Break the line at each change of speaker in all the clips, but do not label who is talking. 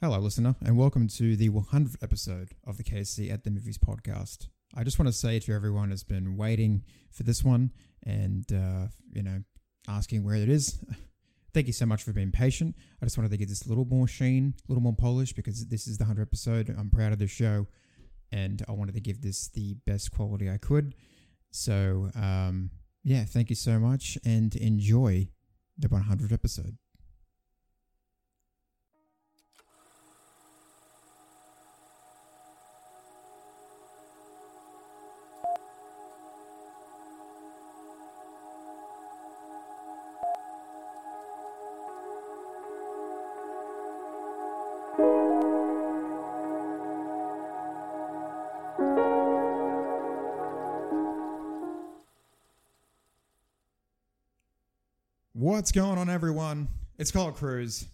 Hello, listener, and welcome to the 100th episode of the KC at the Movies podcast. I just want to say to everyone who's been waiting for this one and, uh, you know, asking where it is, thank you so much for being patient. I just wanted to get this a little more sheen, a little more polished because this is the 100th episode. I'm proud of the show and I wanted to give this the best quality I could. So, um, yeah, thank you so much and enjoy the 100th episode. What's going on, everyone? It's Kyle Cruz,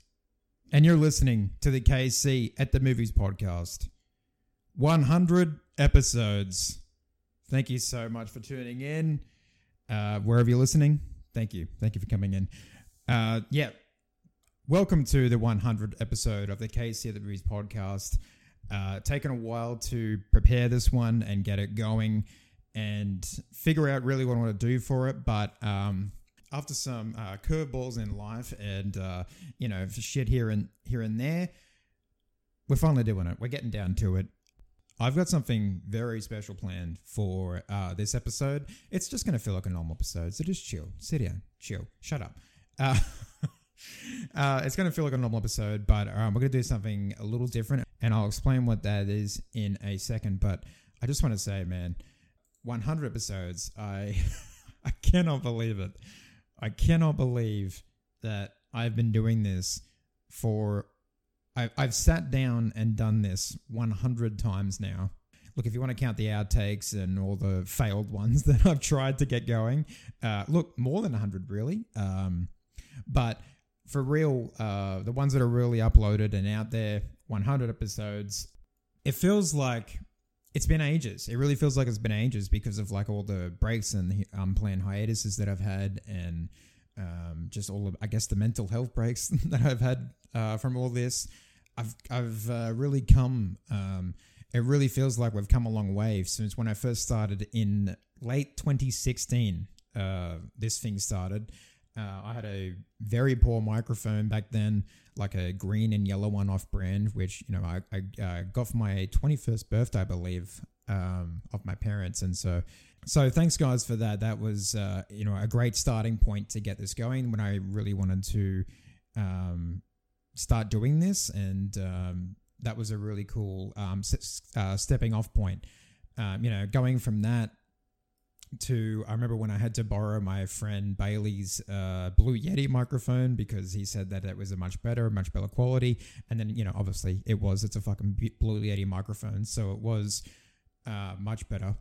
and you're listening to the KC at the Movies podcast. 100 episodes. Thank you so much for tuning in. Uh, wherever you're listening, thank you. Thank you for coming in. Uh, yeah, welcome to the 100th episode of the KC at the Movies podcast. Uh, taken a while to prepare this one and get it going and figure out really what I want to do for it, but um, after some uh, curveballs in life and uh, you know shit here and here and there, we're finally doing it. We're getting down to it. I've got something very special planned for uh, this episode. It's just going to feel like a normal episode, so just chill, sit down, chill, shut up. Uh, uh, it's going to feel like a normal episode, but um, we're going to do something a little different, and I'll explain what that is in a second. But I just want to say, man, 100 episodes. I I cannot believe it. I cannot believe that I've been doing this for. I've sat down and done this 100 times now. Look, if you want to count the outtakes and all the failed ones that I've tried to get going, uh, look, more than 100 really. Um, but for real, uh, the ones that are really uploaded and out there, 100 episodes, it feels like it's been ages. It really feels like it's been ages because of like all the breaks and the unplanned hiatuses that I've had, and um, just all of I guess the mental health breaks that I've had uh, from all this. I've I've uh, really come. Um, it really feels like we've come a long way since when I first started in late 2016. Uh, this thing started. Uh, I had a very poor microphone back then, like a green and yellow one off brand, which you know I, I uh, got for my 21st birthday, I believe, um, of my parents, and so so thanks guys for that. That was uh, you know a great starting point to get this going when I really wanted to um, start doing this, and um, that was a really cool um, uh, stepping off point. Um, you know, going from that to I remember when I had to borrow my friend Bailey's uh, Blue Yeti microphone because he said that it was a much better, much better quality. And then you know, obviously, it was. It's a fucking Blue Yeti microphone, so it was uh, much better.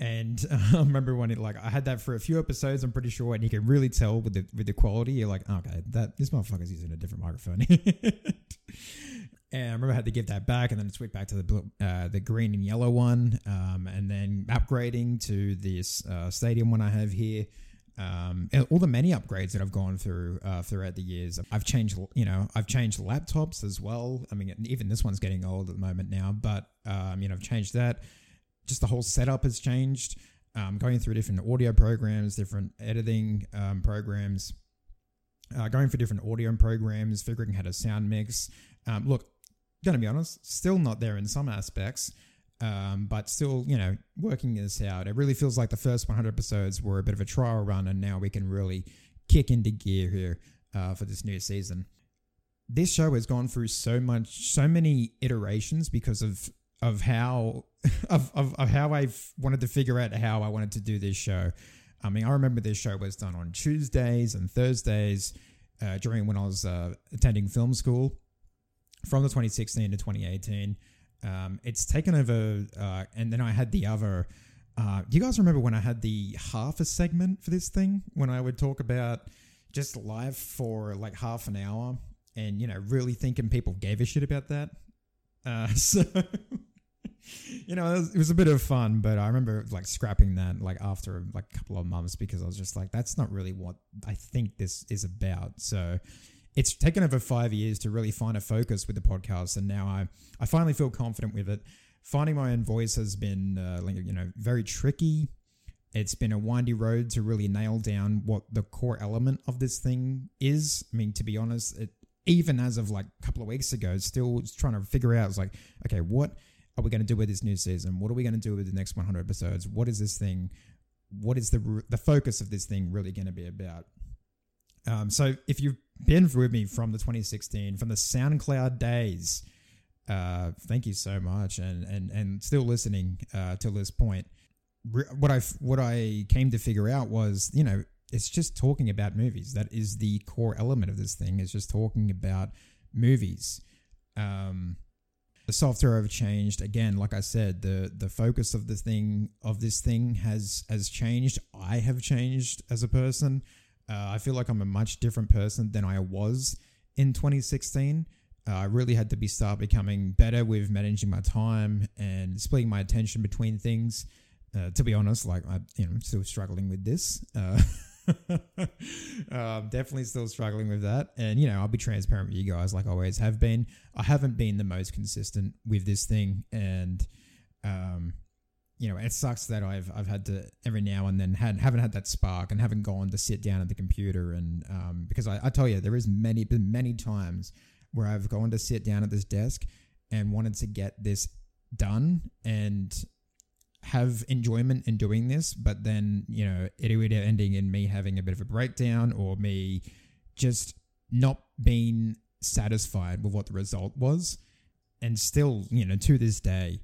And uh, I remember when it like I had that for a few episodes. I'm pretty sure, and you can really tell with the with the quality. You're like, okay, that this motherfucker's using a different microphone. And I remember I had to give that back and then switch back to the blue, uh, the green and yellow one, um, and then upgrading to this uh, stadium one I have here. Um, all the many upgrades that I've gone through uh, throughout the years. I've changed, you know, I've changed laptops as well. I mean, even this one's getting old at the moment now, but um, you know, I've changed that. Just the whole setup has changed. Um, going through different audio programs, different editing um, programs, uh, going for different audio programs, figuring how to sound mix. Um, look, gonna be honest, still not there in some aspects, um, but still, you know, working this out. It really feels like the first 100 episodes were a bit of a trial run, and now we can really kick into gear here uh, for this new season. This show has gone through so much, so many iterations because of of how of, of, of how I've wanted to figure out how I wanted to do this show. I mean, I remember this show was done on Tuesdays and Thursdays uh, during when I was uh, attending film school from the 2016 to 2018. Um, it's taken over, uh, and then I had the other. Uh, do you guys remember when I had the half a segment for this thing? When I would talk about just live for like half an hour, and you know, really thinking people gave a shit about that. Uh, so, you know, it was, it was, a bit of fun, but I remember like scrapping that like after like a couple of months because I was just like, that's not really what I think this is about. So, it's taken over five years to really find a focus with the podcast, and now I I finally feel confident with it. Finding my own voice has been uh, you know very tricky. It's been a windy road to really nail down what the core element of this thing is. I mean, to be honest, it, even as of like a couple of weeks ago, still trying to figure out. It's like, okay, what are we going to do with this new season? What are we going to do with the next 100 episodes? What is this thing? What is the the focus of this thing really going to be about? Um, so if you've been with me from the 2016, from the SoundCloud days, uh, thank you so much, and and and still listening uh, till this point. What I what I came to figure out was, you know, it's just talking about movies. That is the core element of this thing. Is just talking about movies. Um, the software have changed again. Like I said, the the focus of the thing of this thing has has changed. I have changed as a person. Uh, I feel like I'm a much different person than I was in 2016. Uh, I really had to be start becoming better with managing my time and splitting my attention between things. Uh, to be honest, like I, you know, still struggling with this. Uh, um, definitely still struggling with that, and you know, I'll be transparent with you guys, like I always have been. I haven't been the most consistent with this thing, and um, you know, it sucks that I've I've had to every now and then had haven't had that spark and haven't gone to sit down at the computer and um, because I, I tell you there is many been many times where I've gone to sit down at this desk and wanted to get this done and have enjoyment in doing this, but then you know it would ending in me having a bit of a breakdown or me just not being satisfied with what the result was, and still you know to this day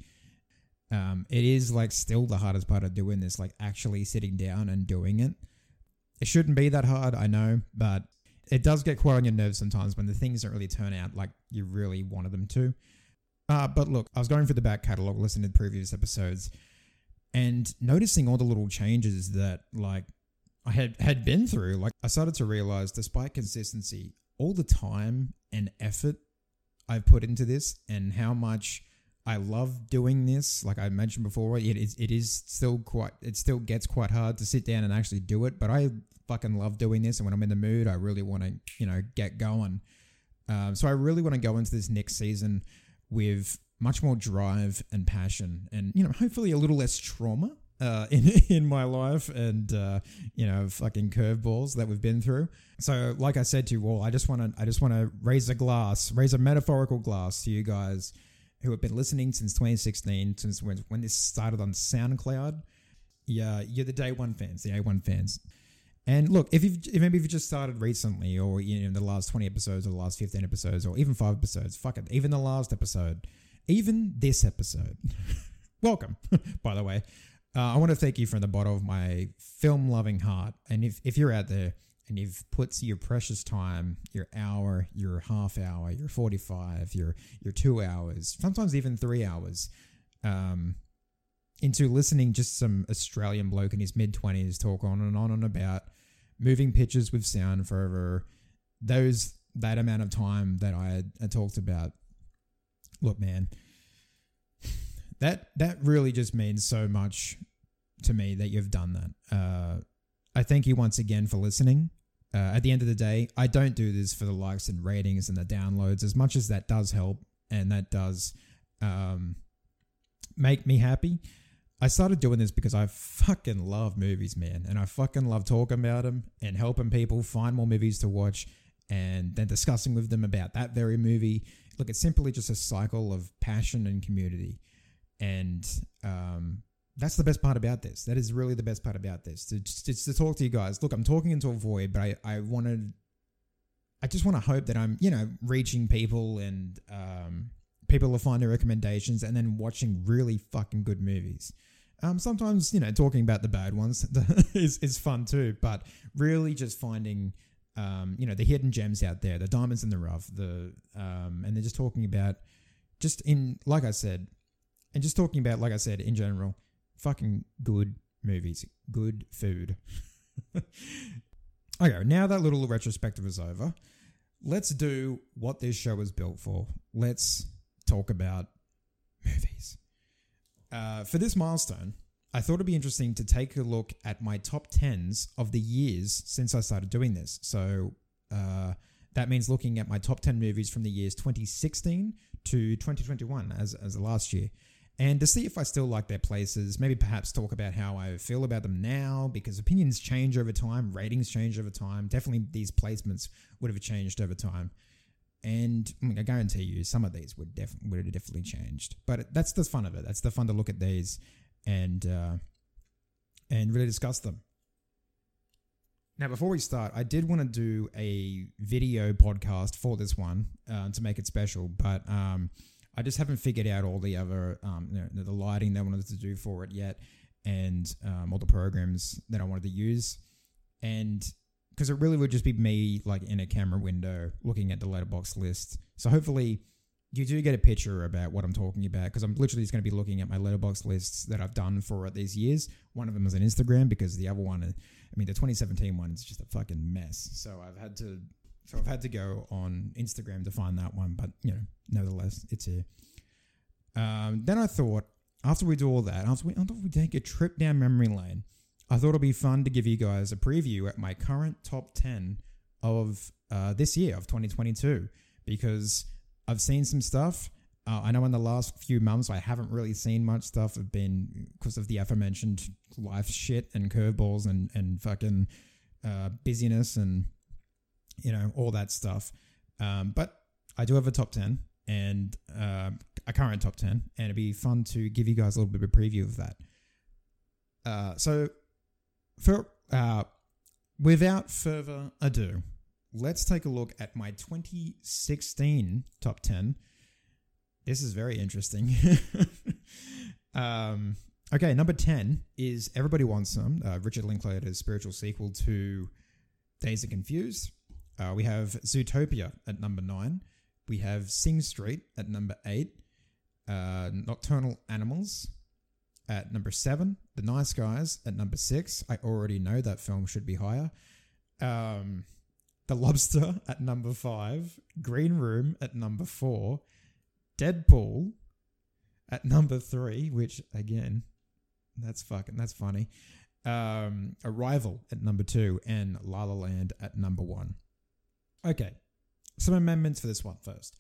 um, it is like still the hardest part of doing this, like actually sitting down and doing it. It shouldn't be that hard, I know, but it does get quite on your nerves sometimes when the things don't really turn out like you really wanted them to. Uh, but look, I was going through the back catalog, listening to previous episodes, and noticing all the little changes that like I had had been through. Like I started to realize, despite consistency, all the time and effort I've put into this, and how much I love doing this. Like I mentioned before, it is it is still quite it still gets quite hard to sit down and actually do it. But I fucking love doing this, and when I'm in the mood, I really want to you know get going. Um, so I really want to go into this next season with much more drive and passion, and you know hopefully a little less trauma uh, in in my life, and uh, you know fucking curveballs that we've been through. So like I said to you all, I just want to I just want to raise a glass, raise a metaphorical glass to you guys who have been listening since 2016, since when, when this started on SoundCloud. Yeah, you're the day one fans, the A1 fans. And look, if you've if maybe if you just started recently, or you know the last 20 episodes, or the last 15 episodes, or even five episodes, fuck it, even the last episode, even this episode, welcome. By the way, uh, I want to thank you from the bottom of my film loving heart. And if if you're out there and you've put your precious time, your hour, your half hour, your 45, your, your two hours, sometimes even three hours, um, into listening just some Australian bloke in his mid 20s talk on and on and about moving pictures with sound for over those that amount of time that I I talked about. Look, man, that that really just means so much to me that you've done that. Uh, I thank you once again for listening. Uh, at the end of the day, I don't do this for the likes and ratings and the downloads as much as that does help and that does um, make me happy. I started doing this because I fucking love movies, man, and I fucking love talking about them and helping people find more movies to watch and then discussing with them about that very movie. Look, it's simply just a cycle of passion and community. And um, that's the best part about this. That is really the best part about this. It's to talk to you guys. Look, I'm talking into a void, but I, I wanted, I just want to hope that I'm, you know, reaching people and um, people are finding recommendations and then watching really fucking good movies. Um, sometimes, you know, talking about the bad ones is, is fun too, but really just finding, um, you know, the hidden gems out there, the diamonds in the rough, the, um, and they're just talking about, just in, like I said, and just talking about, like I said, in general, fucking good movies, good food. okay, now that little retrospective is over, let's do what this show is built for. Let's talk about movies. Uh, for this milestone, I thought it'd be interesting to take a look at my top tens of the years since I started doing this. So, uh, That means looking at my top 10 movies from the years 2016 to 2021 as, as the last year. And to see if I still like their places, maybe perhaps talk about how I feel about them now, because opinions change over time, ratings change over time. Definitely these placements would have changed over time. And I guarantee you, some of these would, def- would have definitely changed. But that's the fun of it. That's the fun to look at these and uh, and really discuss them. Now, before we start, I did want to do a video podcast for this one uh, to make it special, but um, I just haven't figured out all the other um, you know, the lighting they wanted to do for it yet, and um, all the programs that I wanted to use, and because it really would just be me like in a camera window looking at the Letterboxd list. So hopefully you do get a picture about what I'm talking about because I'm literally just going to be looking at my Letterboxd lists that I've done for these years. One of them is an Instagram because the other one, I mean, the 2017 one is just a fucking mess. So I've had to, so I've had to go on Instagram to find that one. But you know, nevertheless, it's here. Um, then I thought after we do all that, after we, after we take a trip down memory lane, I thought it'd be fun to give you guys a preview at my current top 10 of uh, this year of 2022 because I've seen some stuff. Uh, I know in the last few months I haven't really seen much stuff. I've been because of the aforementioned life shit and curveballs and and fucking uh, busyness and you know all that stuff. Um, but I do have a top ten and uh, a current top ten, and it'd be fun to give you guys a little bit of a preview of that. Uh, so, for uh, without further ado, let's take a look at my 2016 top 10. This is very interesting. um, okay, number 10 is Everybody Wants Some, uh, Richard Linklater's spiritual sequel to Dazed and Confused. Uh, we have Zootopia at number 9. We have Sing Street at number 8. Uh, Nocturnal Animals at number 7. The Nice Guys at number 6. I already know that film should be higher. Um, the Lobster at number five, Green Room at number four, Deadpool at number three, which again, that's fucking that's funny. Um, Arrival at number two, and La La Land at number one. Okay, some amendments for this one first.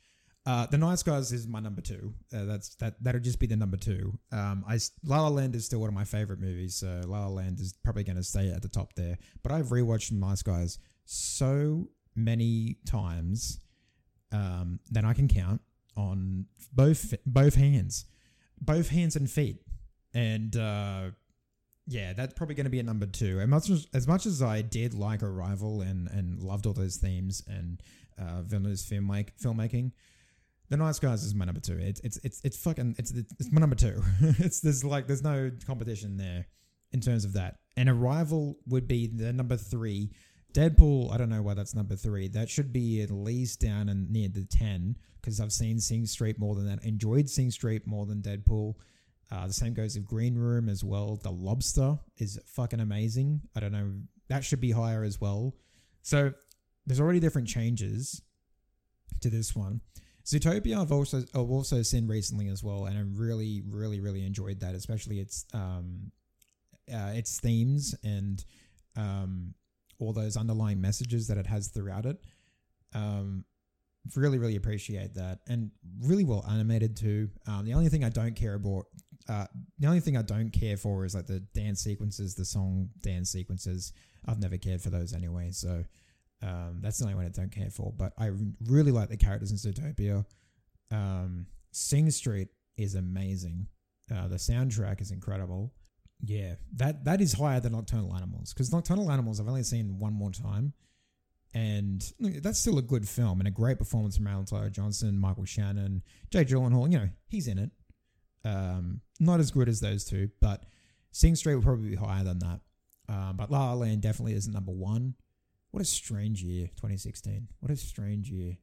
Uh, the Nice Guys is my number two. Uh, that's that. That'll just be the number two. Um, I La La Land is still one of my favorite movies. So La La Land is probably going to stay at the top there. But I've rewatched Nice Guys so many times um, that I can count on both both hands, both hands and feet, and uh, yeah, that's probably going to be a number two. As much as, as much as I did like Arrival and and loved all those themes and uh, Villeneuve's film like filmmaking. The Nice Guys is my number two. It's it's it's it's fucking it's it's my number two. it's there's like there's no competition there in terms of that. And Arrival would be the number three Deadpool, I don't know why that's number three. That should be at least down and near the 10 because I've seen Sing Street more than that. Enjoyed Sing Street more than Deadpool. Uh, the same goes with Green Room as well. The Lobster is fucking amazing. I don't know. That should be higher as well. So there's already different changes to this one. Zootopia, I've also I've also seen recently as well, and I really, really, really enjoyed that, especially its um, uh, its themes and um, all those underlying messages that it has throughout it. Um, really, really appreciate that, and really well animated too. Um, the only thing I don't care about, uh, the only thing I don't care for is like the dance sequences, the song dance sequences. I've never cared for those anyway, so um, that's the only one I don't care for. But I really like the characters in Zootopia. Um, Sing Street is amazing. Uh, the soundtrack is incredible. Yeah, that that is higher than Nocturnal Animals because Nocturnal Animals I've only seen one more time, and that's still a good film and a great performance from Aaron Taylor Johnson, Michael Shannon, Jake Gyllenhaal. You know, he's in it. Um, not as good as those two, but Sing Street will probably be higher than that. Um, but La La Land definitely isn't number one. What a strange year, 2016. What a strange year.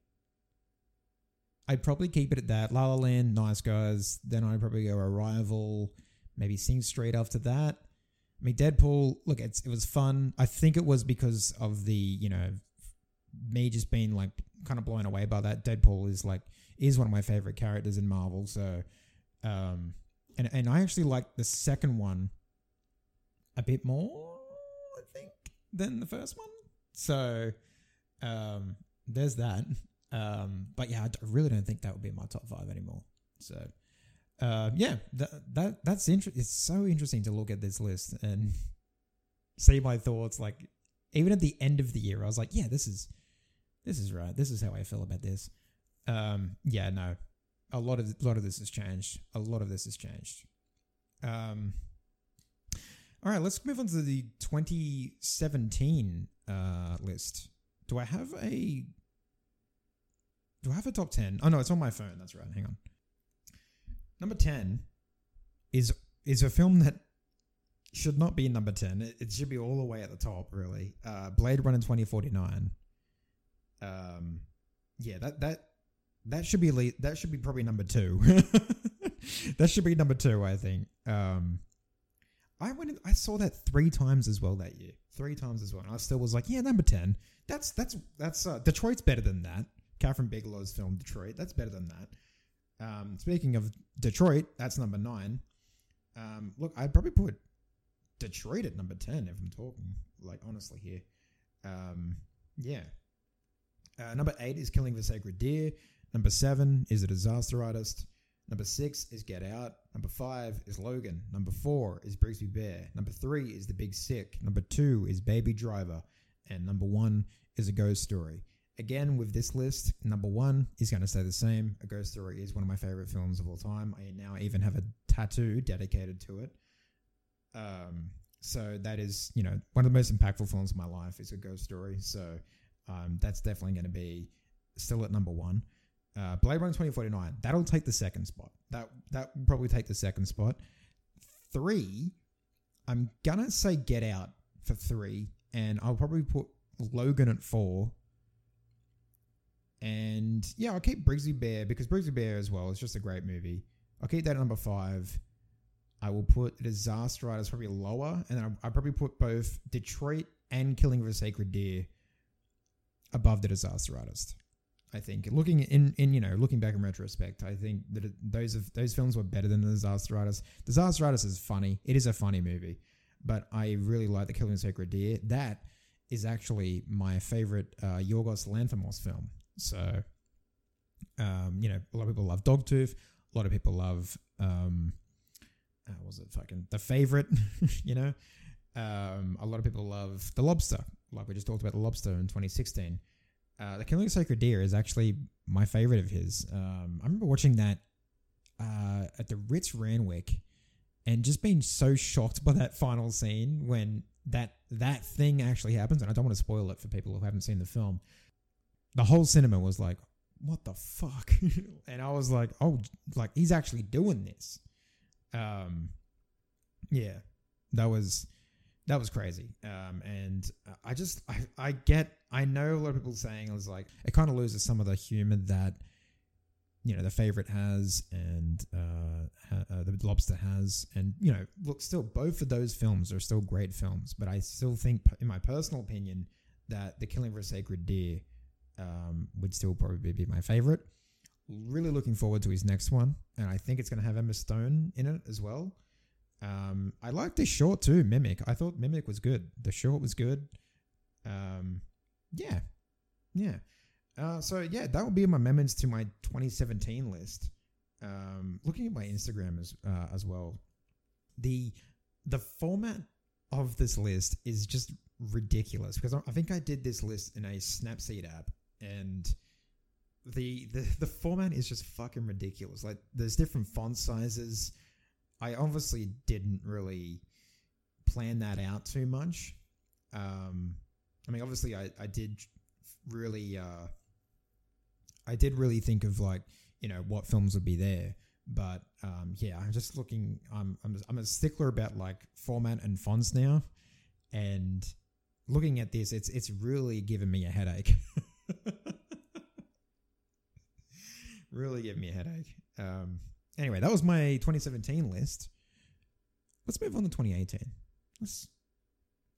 I'd probably keep it at that. La La Land, Nice Guys. Then I'd probably go Arrival maybe Sing Street after that. I mean, Deadpool, look, it's, it was fun. I think it was because of the, you know, me just being like kind of blown away by that. Deadpool is like, is one of my favorite characters in Marvel. So, um, and, and I actually like the second one a bit more, I think, than the first one. So, um, there's that. Um, but yeah, I really don't think that would be my top five anymore. So, uh, yeah, that that that's interesting. It's so interesting to look at this list and see my thoughts. Like, even at the end of the year, I was like, yeah, this is this is right. This is how I feel about this. Um, yeah, no, a lot of a lot of this has changed. A lot of this has changed. Um, all right, let's move on to the 2017 uh, list. Do I have a do I have a top 10? Oh no, it's on my phone. That's right. Hang on. Number 10 is is a film that should not be number 10. It, it should be all the way at the top, really. Uh, Blade Runner 2049. Um yeah, that that that should be le- that should be probably number 2. that should be number 2, I think. Um I went. I saw that three times as well that year. Three times as well, and I still was like, "Yeah, number ten. That's that's that's uh, Detroit's better than that." Kathryn Bigelow's film Detroit. That's better than that. Um, speaking of Detroit, that's number nine. Um, look, I'd probably put Detroit at number ten if I'm talking like honestly here. Um, yeah. Uh, number eight is Killing the Sacred Deer. Number seven is A Disaster Artist. Number six is Get Out. Number five is Logan. Number four is Brigsby Bear. Number three is The Big Sick. Number two is Baby Driver. And number one is A Ghost Story. Again, with this list, number one is going to stay the same. A Ghost Story is one of my favorite films of all time. I now even have a tattoo dedicated to it. Um, so that is, you know, one of the most impactful films of my life is A Ghost Story. So um, that's definitely going to be still at number one. Uh, Blade Runner 2049, that'll take the second spot. That that will probably take the second spot. Three, I'm gonna say Get Out for three, and I'll probably put Logan at four. And yeah, I'll keep Brigsby Bear because Brigsby Bear as well is just a great movie. I'll keep that at number five. I will put Disaster Artist probably lower, and then I'll, I'll probably put both Detroit and Killing of a Sacred Deer above the Disaster Artist. I think looking in, in you know looking back in retrospect, I think that it, those of those films were better than the Disaster Artist. Disaster Artist is funny; it is a funny movie, but I really like the Killing of Sacred Deer. That is actually my favorite uh, Yorgos Lanthimos film. So, um, you know, a lot of people love Dogtooth. A lot of people love um, uh, was it fucking the favorite? you know, um, a lot of people love The Lobster, like we just talked about The Lobster in 2016. Uh, the Killing of Sacred Deer is actually my favorite of his. Um, I remember watching that uh, at the Ritz Randwick and just being so shocked by that final scene when that that thing actually happens. And I don't want to spoil it for people who haven't seen the film. The whole cinema was like, "What the fuck?" and I was like, "Oh, like he's actually doing this." Um, yeah, that was that was crazy. Um, and I just, I, I get, I know a lot of people saying it was like, it kind of loses some of the humor that, you know, the favorite has and uh, uh, the lobster has. And, you know, look, still, both of those films are still great films. But I still think, in my personal opinion, that The Killing of a Sacred Deer um, would still probably be my favorite. Really looking forward to his next one. And I think it's going to have Emma Stone in it as well. Um, I liked this short too, Mimic. I thought Mimic was good. The short was good. Um, yeah, yeah. Uh, so yeah, that would be my amendments to my 2017 list. Um, looking at my Instagram as uh, as well, the the format of this list is just ridiculous because I think I did this list in a Snapseed app and the the the format is just fucking ridiculous. Like there's different font sizes I obviously didn't really plan that out too much. Um, I mean, obviously, I, I did really, uh, I did really think of like, you know, what films would be there. But um, yeah, I'm just looking. I'm I'm I'm a stickler about like format and fonts now, and looking at this, it's it's really given me a headache. really giving me a headache. Um, Anyway, that was my 2017 list. Let's move on to 2018. Let's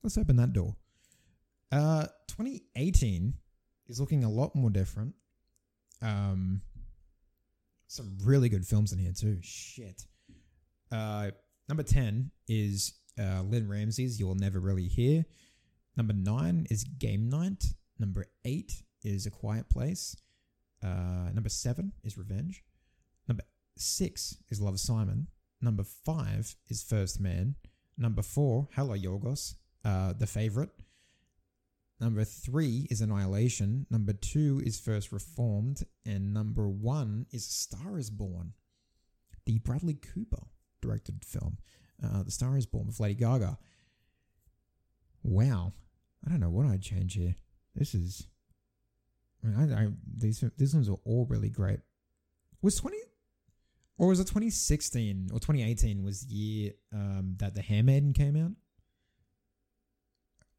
let's open that door. Uh, 2018 is looking a lot more different. Um, some really good films in here too. Shit. Uh, number 10 is uh, Lynne Ramsay's "You Will Never Really Here." Number nine is Game Night. Number eight is A Quiet Place. Uh, number seven is Revenge. Number six is Love Simon. Number five is First Man. Number four, Hello Yorgos, uh, the favorite. Number three is Annihilation. Number two is First Reformed. And number one is Star is Born, the Bradley Cooper directed film. Uh, the Star is Born with Lady Gaga. Wow. I don't know what I'd change here. This is. I mean, I, I, these these ones are all really great. Was twenty, or was it twenty sixteen or twenty eighteen? Was the year um, that the Handmaiden came out?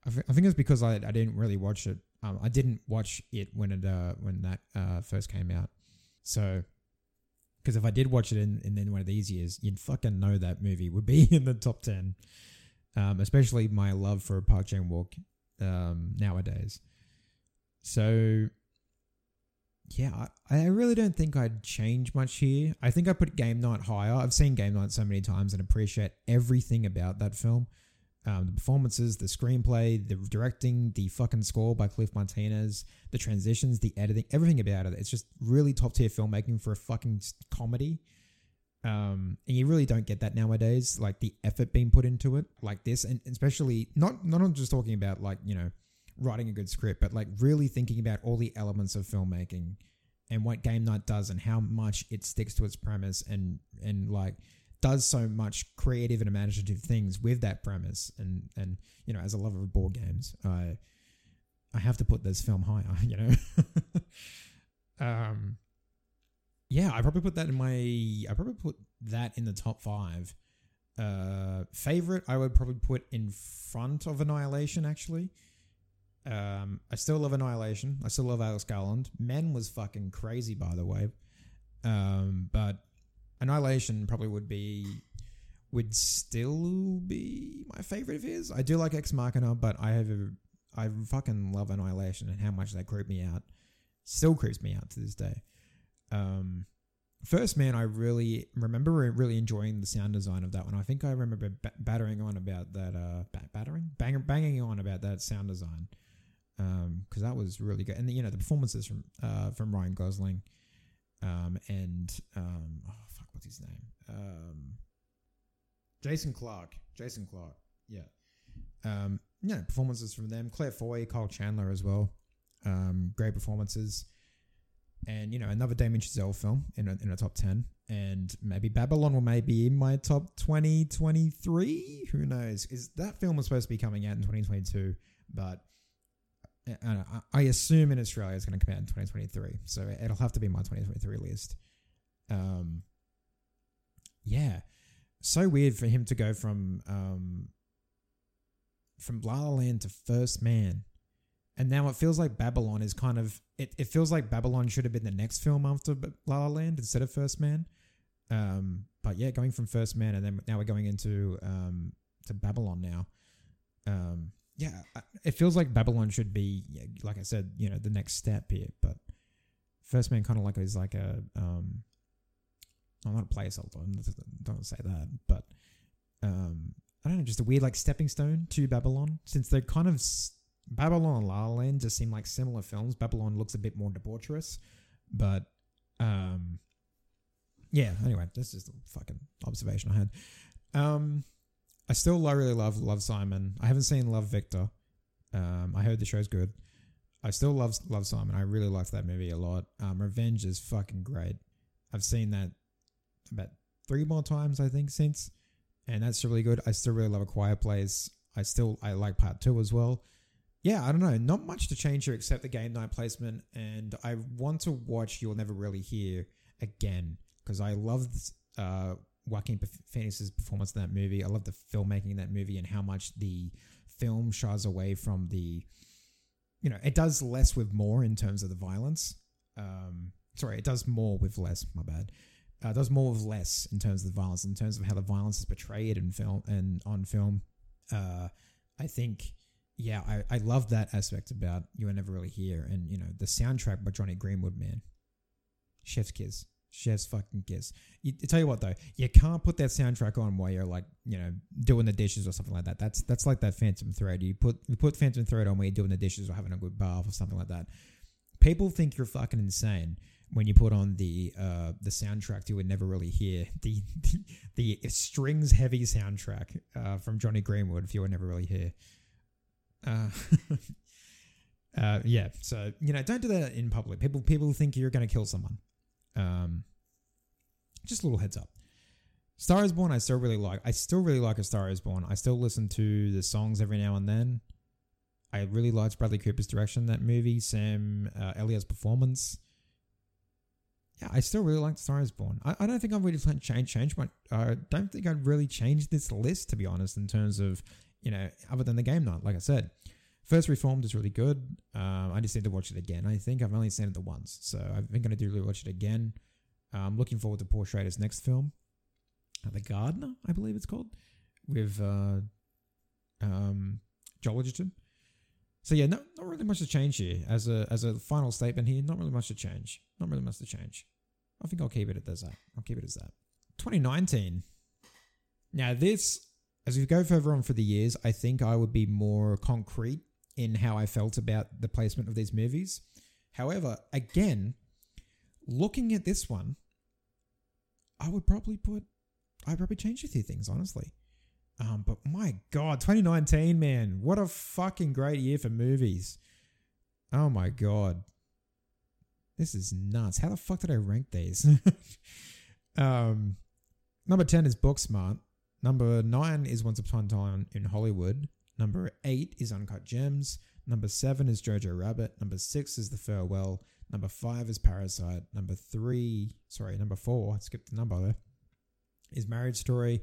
I, th- I think it's because I, I didn't really watch it. Um, I didn't watch it when it uh, when that uh, first came out. So, because if I did watch it in, in then one of these years, you'd fucking know that movie would be in the top ten. Um, especially my love for Park Chan Wook um, nowadays. So, yeah, I, I really don't think I'd change much here. I think I put Game Night higher. I've seen Game Night so many times and appreciate everything about that film. Um, the performances, the screenplay, the directing, the fucking score by Cliff Martinez, the transitions, the editing, everything about it. It's just really top tier filmmaking for a fucking comedy. Um, and you really don't get that nowadays, like the effort being put into it, like this, and especially not not just talking about like you know writing a good script, but like really thinking about all the elements of filmmaking and what Game Night does and how much it sticks to its premise and and like does so much creative and imaginative things with that premise and and you know as a lover of board games, I I have to put this film higher, you know. um yeah, I probably put that in my. I probably put that in the top five. Uh, favorite, I would probably put in front of Annihilation. Actually, um, I still love Annihilation. I still love Alex Garland. Men was fucking crazy, by the way. Um, but Annihilation probably would be would still be my favorite of his. I do like Ex Machina, but I have a, I fucking love Annihilation and how much that creeped me out. Still creeps me out to this day. Um, First Man, I really remember really enjoying the sound design of that one. I think I remember battering on about that, uh, battering, bang, banging on about that sound design, um, because that was really good. And the, you know the performances from uh from Ryan Gosling, um, and um, oh what's his name? Um, Jason Clarke. Jason Clarke. Yeah. Um, yeah, performances from them. Claire Foy, Kyle Chandler as well. Um, great performances and you know another Damien Chazelle film in a, in a top 10 and maybe Babylon will maybe in my top 2023 who knows is that film was supposed to be coming out in 2022 but uh, I assume in Australia it's going to come out in 2023 so it'll have to be my 2023 list um yeah so weird for him to go from um from La La Land to First Man and now it feels like Babylon is kind of it, it feels like Babylon should have been the next film after La La Land instead of First Man. Um, but yeah, going from First Man and then now we're going into um, to Babylon now. Um, yeah, it feels like Babylon should be like I said, you know, the next step here. But First Man kind of like is like a um, I'm not a play placeholder. Don't say that, but um, I don't know, just a weird like stepping stone to Babylon since they're kind of Babylon and La La Land just seem like similar films. Babylon looks a bit more debaucherous, but um, yeah. Anyway, that's just a fucking observation I had. Um, I still really love Love Simon. I haven't seen Love Victor. Um, I heard the show's good. I still love Love Simon. I really liked that movie a lot. Um, Revenge is fucking great. I've seen that about three more times I think since, and that's really good. I still really love A Quiet Place. I still I like part two as well yeah, I don't know. Not much to change here except the game night placement, and I want to watch You'll Never Really Hear again because I loved uh, Joaquin Phoenix's performance in that movie. I love the filmmaking in that movie and how much the film shies away from the, you know, it does less with more in terms of the violence. Um, sorry, it does more with less. My bad. Uh, does more with less in terms of the violence, in terms of how the violence is portrayed in film and on film. Uh, I think yeah, I, I love that aspect about You Are Never Really Here. And, you know, the soundtrack by Jonny Greenwood, man. Chef's kiss. Chef's fucking kiss. You, tell you what, though, you can't put that soundtrack on while you're, like, you know, doing the dishes or something like that. That's that's like that Phantom Thread. You put you put Phantom Thread on while you're doing the dishes or having a good bath or something like that. People think you're fucking insane when you put on the uh, the soundtrack you would never really hear the the, the strings heavy soundtrack uh, from Jonny Greenwood if you would never really hear. Uh, uh, yeah, so you know, don't do that in public. People people think you're going to kill someone. Um, just a little heads up. Star is Born, I still really like. I still really like A Star is Born. I still listen to the songs every now and then. I really liked Bradley Cooper's direction in that movie, Sam uh, Elliott's performance. Yeah, I still really like Star is Born. I, I don't think I've really changed change my. I don't think I'd really changed this list to be honest in terms of you know other than the game night. Like I said, First Reformed is really good. Um, I just need to watch it again. I think I've only seen it the once, so I think I'm gonna do watch it again. I'm um, looking forward to Paul Schrader's next film. Uh, the Gardener, I believe it's called, with uh, um, Joel Edgerton. So yeah, not, not really much to change here. As a as a final statement here, not really much to change. Not really much to change. I think I'll keep it as that. I'll keep it as that. 2019. Now this, as we go further on for the years, I think I would be more concrete in how I felt about the placement of these movies. However, again, looking at this one, I would probably put I'd probably change a few things, honestly. Um, but my God, 2019, man, what a fucking great year for movies. Oh my God. This is nuts. How the fuck did I rank these? um, number 10 is Booksmart. Number 9 is Once Upon a Time in Hollywood. Number 8 is Uncut Gems. Number 7 is Jojo Rabbit. Number 6 is The Farewell. Number 5 is Parasite. Number 3, sorry, number 4, I skipped the number there is Marriage Story.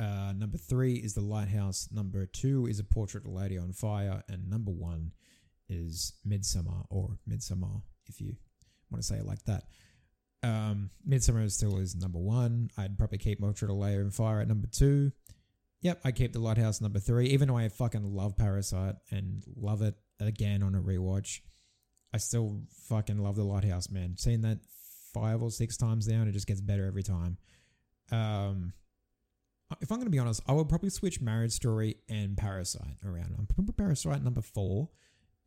Uh, number three is The Lighthouse. Number two is A Portrait of a Lady on Fire. And number one is Midsummer or Midsummer, if you want to say it like that. Um, Midsummer still is number one. I'd probably keep Portrait of a Lady on Fire at number two. Yep, I keep The Lighthouse number three, even though I fucking love Parasite and love it again on a rewatch. I still fucking love The Lighthouse, man. Seeing that five or six times now, and it just gets better every time. Um, if I'm going to be honest, I would probably switch Marriage Story and Parasite around. I'm probably Parasite number four,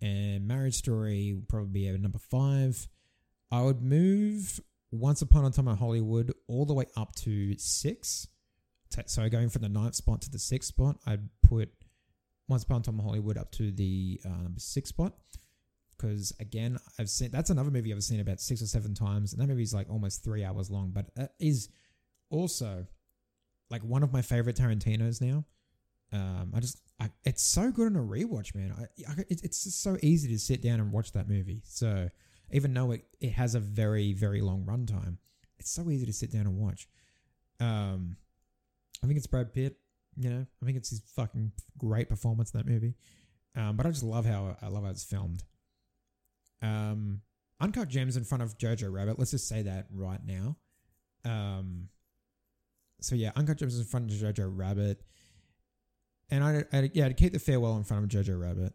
and Marriage Story would probably be at number five. I would move Once Upon a Time in Hollywood all the way up to six. So going from the ninth spot to the sixth spot, I'd put Once Upon a Time in Hollywood up to the uh, number six spot. Because again, I've seen that's another movie I've seen about six or seven times, and that movie is like almost three hours long, but that is also like one of my favorite Tarantino's now. Um, I just, I, it's so good on a rewatch, man. I, I, it's just so easy to sit down and watch that movie. So even though it, it has a very, very long runtime, it's so easy to sit down and watch. Um, I think it's Brad Pitt. You know, I think it's his fucking great performance in that movie. Um, but I just love how I love how it's filmed. Um, Uncut Gems in front of Jojo Rabbit. Let's just say that right now. Um, so yeah, Uncut Gems in front of Jojo Rabbit, and I, I yeah, to keep the farewell in front of Jojo Rabbit.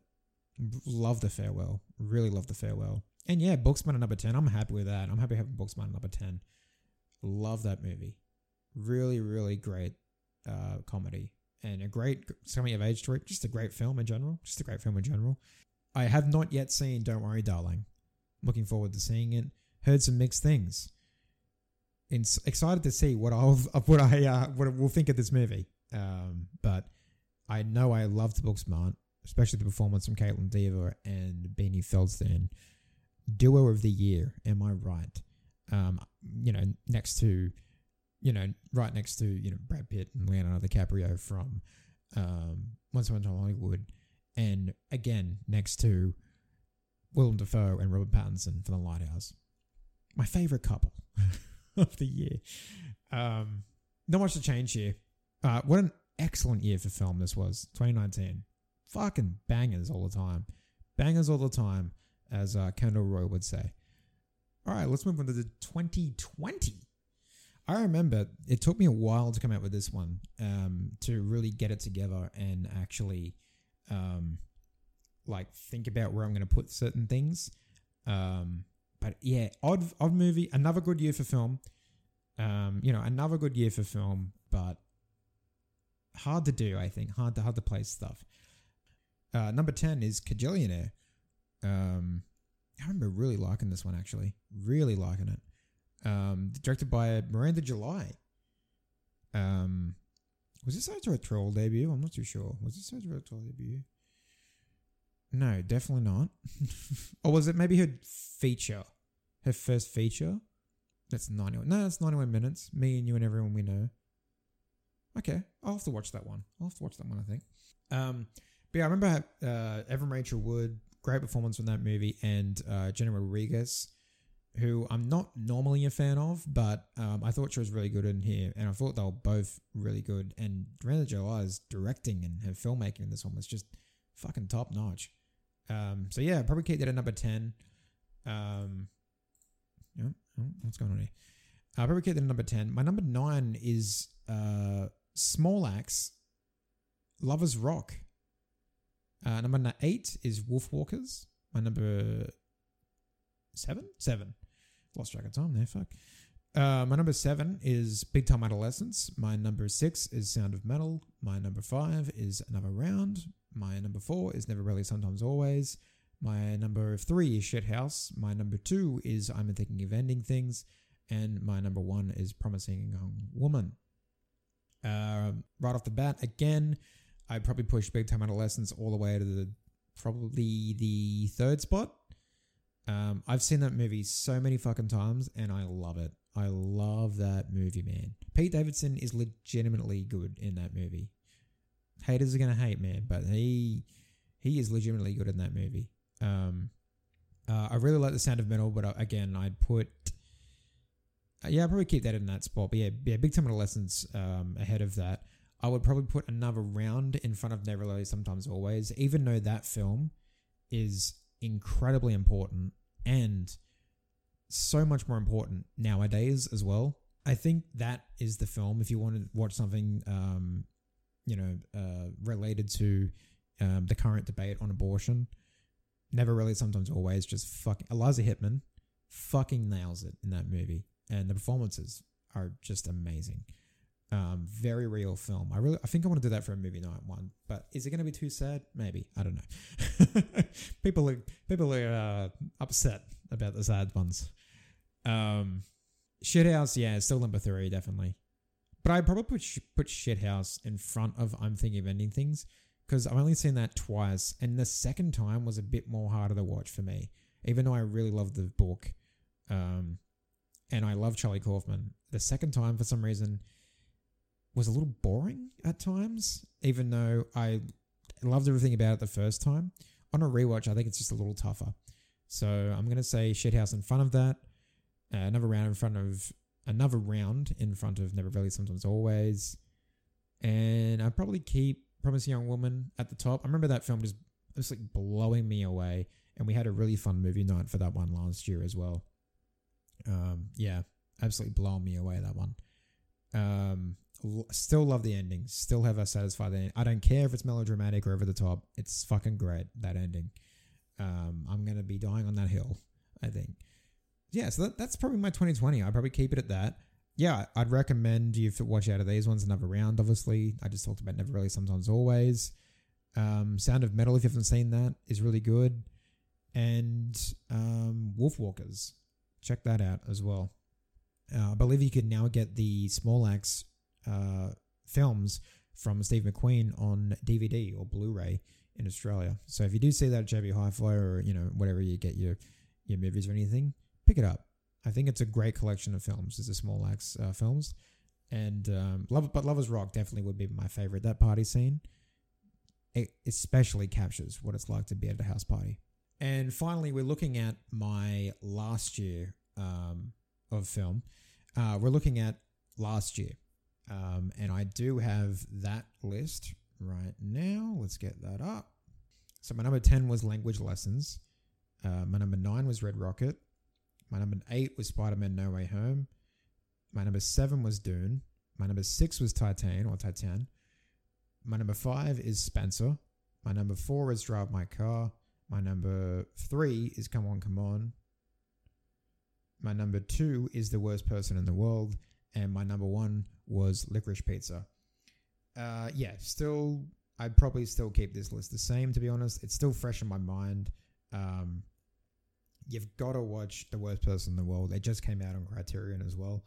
Love the farewell, really love the farewell, and yeah, Booksmart at number ten. I'm happy with that. I'm happy having Booksmart at number ten. Love that movie, really, really great uh, comedy and a great coming of age story. Just a great film in general. Just a great film in general. I have not yet seen Don't Worry, Darling. Looking forward to seeing it. Heard some mixed things in, excited to see what I'll what I uh, what we'll think of this movie. Um, but I know I loved Booksmart, especially the performance from Kaitlyn Dever and Beanie Feldstein. Duo of the year, am I right? Um, you know, next to, you know, right next to you know Brad Pitt and Leonardo DiCaprio from um, Once Upon a Time Hollywood, and again next to Willem Dafoe and Robert Pattinson for The Lighthouse. My favorite couple. of the year. Um, not much to change here. Uh, what an excellent year for film this was 2019. Fucking bangers all the time. Bangers all the time, as uh, Kendall Roy would say. All right, let's move on to the 2020. I remember it took me a while to come out with this one um, to really get it together and actually um, like think about where I'm going to put certain things. Um, but yeah, odd odd movie. Another good year for film. Um, you know, another good year for film, but hard to do. I think hard to hard to place stuff. Uh, number ten is Kajillionaire. Um, I remember really liking this one actually, really liking it. Um, directed by Miranda July. Um, was this her directorial debut? I'm not too sure. Was this her directorial debut? No, definitely not. or was it maybe her feature? Her first feature? That's 91. No, that's 91 minutes. Me and you and everyone we know. Okay, I'll have to watch that one. I'll have to watch that one, I think. Um, but yeah, I remember uh, Evan Rachel Wood, great performance from that movie, and uh, Gina Rodriguez, who I'm not normally a fan of, but um, I thought she was really good in here, and I thought they were both really good. And Miranda July's directing and her filmmaking in this one was just fucking top notch. Um, so yeah, probably keep that at number ten. Um, oh, what's going on here? I'll probably keep that at number ten. My number nine is uh, Small Axe, Lovers Rock. Uh, number eight is Wolfwalkers. My number seven, seven. Lost track of time there. Fuck. Uh, my number seven is Big Time Adolescence. My number six is Sound of Metal. My number five is Another Round. My number four is Never Rarely, Sometimes Always. My number three is Shithouse. My number two is I'm Thinking of Ending Things. And my number one is Promising Young Woman. Uh, right off the bat, again, I probably pushed Big Time Adolescence all the way to the probably the third spot. Um, I've seen that movie so many fucking times and I love it. I love that movie, man. Pete Davidson is legitimately good in that movie. Haters are gonna hate, man, but he he is legitimately good in that movie. Um, uh, I really like the sound of metal, but uh, again, I'd put uh, yeah, I'd probably keep that in that spot. But yeah, yeah, Big Time Adolescence um, ahead of that. I would probably put another round in front of Never Rarely, Sometimes Always, even though that film is incredibly important and so much more important nowadays as well. I think that is the film. If you want to watch something, um, you know, uh, related to um, the current debate on abortion, never rarely, sometimes always, just fucking Eliza Hittman fucking nails it in that movie, and the performances are just amazing. Um, very real film. I really, I think I want to do that for a movie night one. But is it going to be too sad? Maybe. I don't know. people are people are uh, upset about the sad ones. Um, Shithouse, yeah, still number three, definitely. But I probably put sh- put Shithouse in front of I'm Thinking of Ending Things because I've only seen that twice, and the second time was a bit more harder to watch for me. Even though I really loved the book, um, and I love Charlie Kaufman, the second time for some reason was a little boring at times, even though I loved everything about it the first time. On a rewatch, I think it's just a little tougher. So I'm going to say Shithouse in front of that. Uh, another round in front of another round in front of Never Rarely, Sometimes Always. And I'd probably keep Promising Young Woman at the top. I remember that film just, just like blowing me away. And we had a really fun movie night for that one last year as well. Um, yeah, absolutely blowing me away that one. Um, still love the ending. Still have a satisfied ending. I don't care if it's melodramatic or over the top. It's fucking great that ending. Um, I'm gonna be dying on that hill. I think. Yeah, so that, that's probably my 2020. I'd probably keep it at that. Yeah, I'd recommend you watch out of these ones another round. Obviously, I just talked about never rarely, sometimes always. Um, Sound of Metal, if you haven't seen that, is really good. And um, Wolfwalkers, check that out as well. Uh, I believe you can now get the Small Axe uh, films from Steve McQueen on DVD or Blu-ray in Australia. So if you do see that at JB Hi-Fi or you know whatever you get your your movies or anything, pick it up. I think it's a great collection of films. It's a Small Axe uh, films, and um, Love but Lovers Rock definitely would be my favorite. That party scene, it especially captures what it's like to be at a house party. And finally, we're looking at my last year um, of film. Uh, we're looking at last year. Um, and I do have that list right now. Let's get that up. So my number 10 was language lessons. Uh, my number 9 was Red Rocket. My number 8 was Spider Man No Way Home. My number 7 was Dune. My number 6 was Titan or Titan. My number 5 is Spencer. My number 4 is Drive My Car. My number 3 is Come On, Come On. My number 2 is The Worst Person in the World and my number one was licorice pizza. Uh, yeah, still, I'd probably still keep this list the same. To be honest, it's still fresh in my mind. Um, you've got to watch The Worst Person in the World. It just came out on Criterion as well.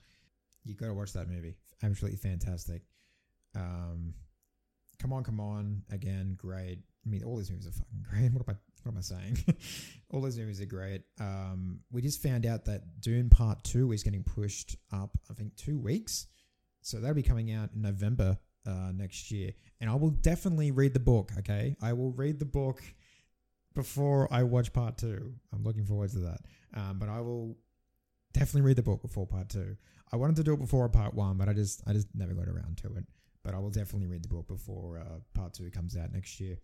You got to watch that movie. Absolutely fantastic. Um, come on, come on. Again, great. I mean, all these movies are fucking great. What am I? What am I saying? all those movies are great. Um, we just found out that Dune Part Two is getting pushed up. I think two weeks. So that'll be coming out in November uh, next year, and I will definitely read the book. Okay, I will read the book before I watch part two. I'm looking forward to that. Um, but I will definitely read the book before part two. I wanted to do it before part one, but I just I just never got around to it. But I will definitely read the book before uh, part two comes out next year.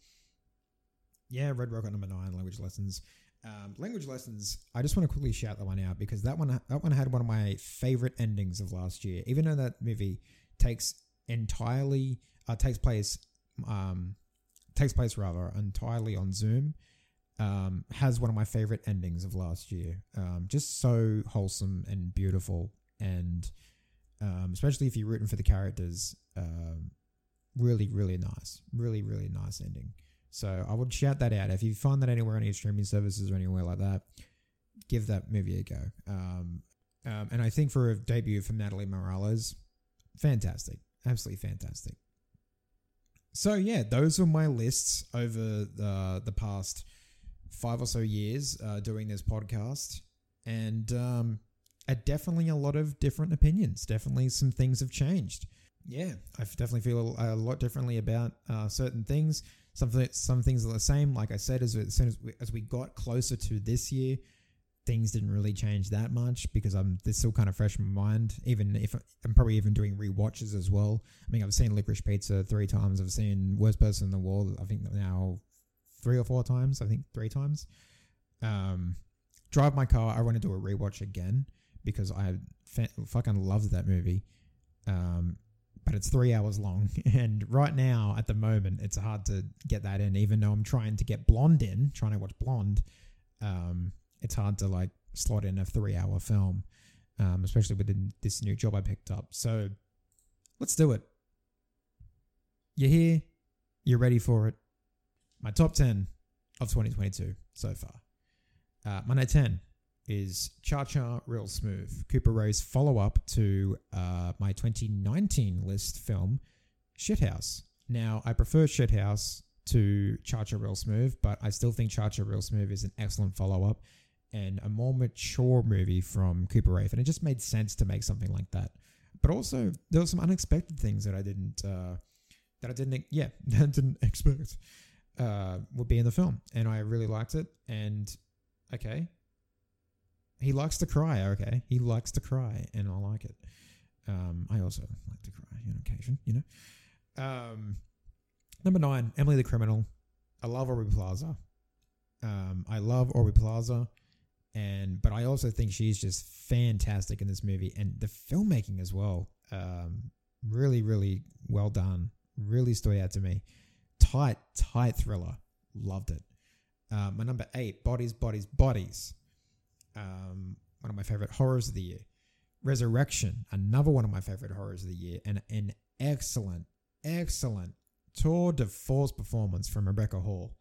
Yeah, Red Rocket number nine, language lessons. Um, language lessons. I just want to quickly shout that one out because that one that one had one of my favorite endings of last year. Even though that movie takes entirely uh, takes place um, takes place rather entirely on Zoom um, has one of my favorite endings of last year. Um, just so wholesome and beautiful, and um, especially if you're rooting for the characters, um, really, really nice. Really, really nice ending. So I would shout that out. If you find that anywhere on any streaming services or anywhere like that, give that movie a go. Um, um, and I think for a debut from Natalie Morales, fantastic, absolutely fantastic. So yeah, those are my lists over the the past five or so years uh, doing this podcast, and um, definitely a lot of different opinions. Definitely some things have changed. Yeah, I definitely feel a, lot differently about uh, certain things. Some some things are the same. Like I said, as, as soon as we, as we got closer to this year, things didn't really change that much because I'm they're still kind of fresh in my mind. Even if I'm probably even doing re-watches as well. I mean, I've seen Licorice Pizza three times. I've seen Worst Person in the World. I think now three or four times. I think three times. Um, Drive My Car. I want to do a rewatch again because I fa- fucking loved that movie. Um, but it's three hours long, and right now at the moment it's hard to get that in. Even though I'm trying to get Blonde in, trying to watch Blonde, um, it's hard to like slot in a three-hour film, um, especially with this new job I picked up. So let's do it. You're here. You're ready for it my top 10 of 2022 so far. Uh, my number 10 is Cha Cha Real Smooth, Cooper Raiff's follow up to uh, my 2019 list film, Shithouse. Now, I prefer Shithouse to Cha Cha Real Smooth, but I still think Cha Cha Real Smooth is an excellent follow up and a more mature movie from Cooper Raiff. And it just made sense to make something like that. But also, there were some unexpected things that I didn't, uh, that I didn't, yeah, that didn't expect uh, would be in the film, and I really liked it. And okay, he likes to cry. Okay, he likes to cry, and I like it. Um, I also like to cry on occasion, you know. Um, number nine, Emily the Criminal. I love Aubrey Plaza. Um, I love Aubrey Plaza, and but I also think she's just fantastic in this movie, and the filmmaking as well. Um, really, really well done. Really stood out to me tight, tight thriller. Loved it. Uh, my number eight, Bodies, Bodies, Bodies. Um, one of my favorite horrors of the year. Resurrection, another one of my favorite horrors of the year, and an excellent, excellent tour de force performance from Rebecca Hall.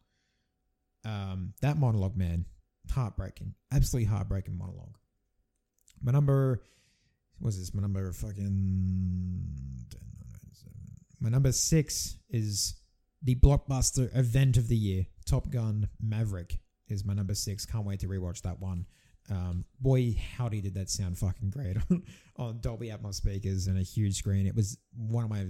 Um, that monologue, man, heartbreaking, absolutely heartbreaking monologue. My number, was this? My number fucking. My number six is the blockbuster event of the year, Top Gun Maverick, is my number six. Can't wait to rewatch that one. Um, boy, howdy, did that sound fucking great on, on Dolby Atmos speakers and a huge screen. It was one of my,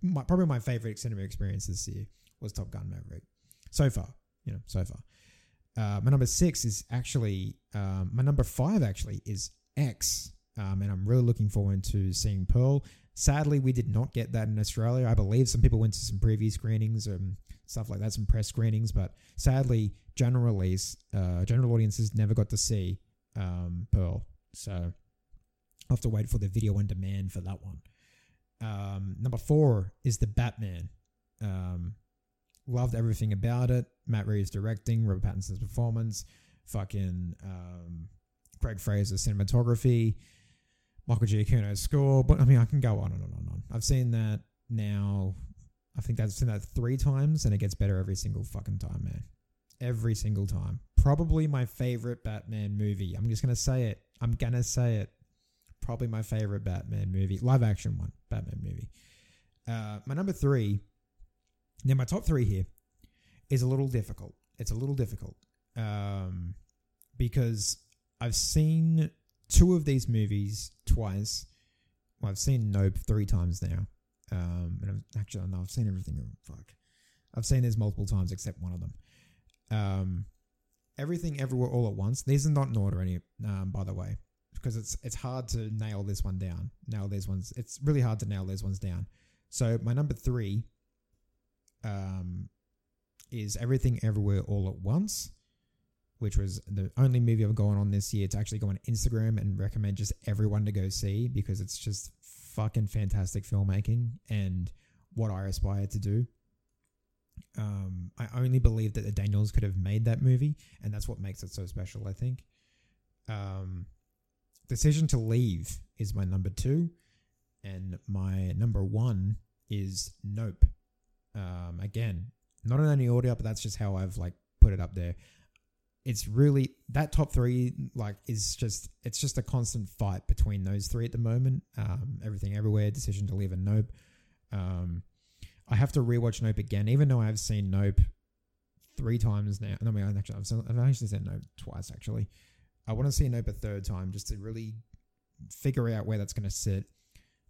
my probably my favorite cinema experience this year was Top Gun Maverick. So far, you know, so far. Uh, my number six is actually um, my number five. Actually, is X, um, and I'm really looking forward to seeing Pearl. Sadly, we did not get that in Australia. I believe some people went to some preview screenings and stuff like that, some press screenings, but sadly, general release, uh, general audiences never got to see um, Pearl. So I'll have to wait for the video on demand for that one. Um, number four is the Batman. Um, loved everything about it. Matt Reeves directing, Robert Pattinson's performance, fucking um, Greig Fraser's cinematography. Michael Giacchino's score. But I mean, I can go on and on and on. I've seen that now. I think I've seen that three times, and it gets better every single fucking time, man. Every single time. probably my favorite Batman movie. I'm just gonna say it. I'm gonna say it. Probably my favorite Batman movie, live action one, Batman movie. Uh, my number three. Now my top three here is a little difficult. It's a little difficult um, because I've seen two of these movies twice. Well, I've seen Nope three times now. Um, and I've, actually, no, I've seen everything. Fuck, I've seen this multiple times except one of them. Um, everything, everywhere, all at once. These are not in order, any, um, by the way, because it's it's hard to nail this one down. Nail these ones. It's really hard to nail these ones down. So my number three, um, is Everything Everywhere All at Once, which was the only movie I've gone on this year to actually go on Instagram and recommend just everyone to go see because it's just fucking fantastic filmmaking and what I aspire to do. Um, I only believe that the Daniels could have made that movie, and that's what makes it so special. I think. Um, Decision to Leave is my number two, and my number one is Nope. Um, again, not in any order, but that's just how I've like put it up there. It's really that top three like is just it's just a constant fight between those three at the moment. Um, everything everywhere, decision to leave, and Nope. Um, I have to rewatch Nope again, even though I've seen Nope three times now. No, I mean, actually, I've, seen, I've actually seen Nope twice. Actually, I want to see Nope a third time just to really figure out where that's going to sit.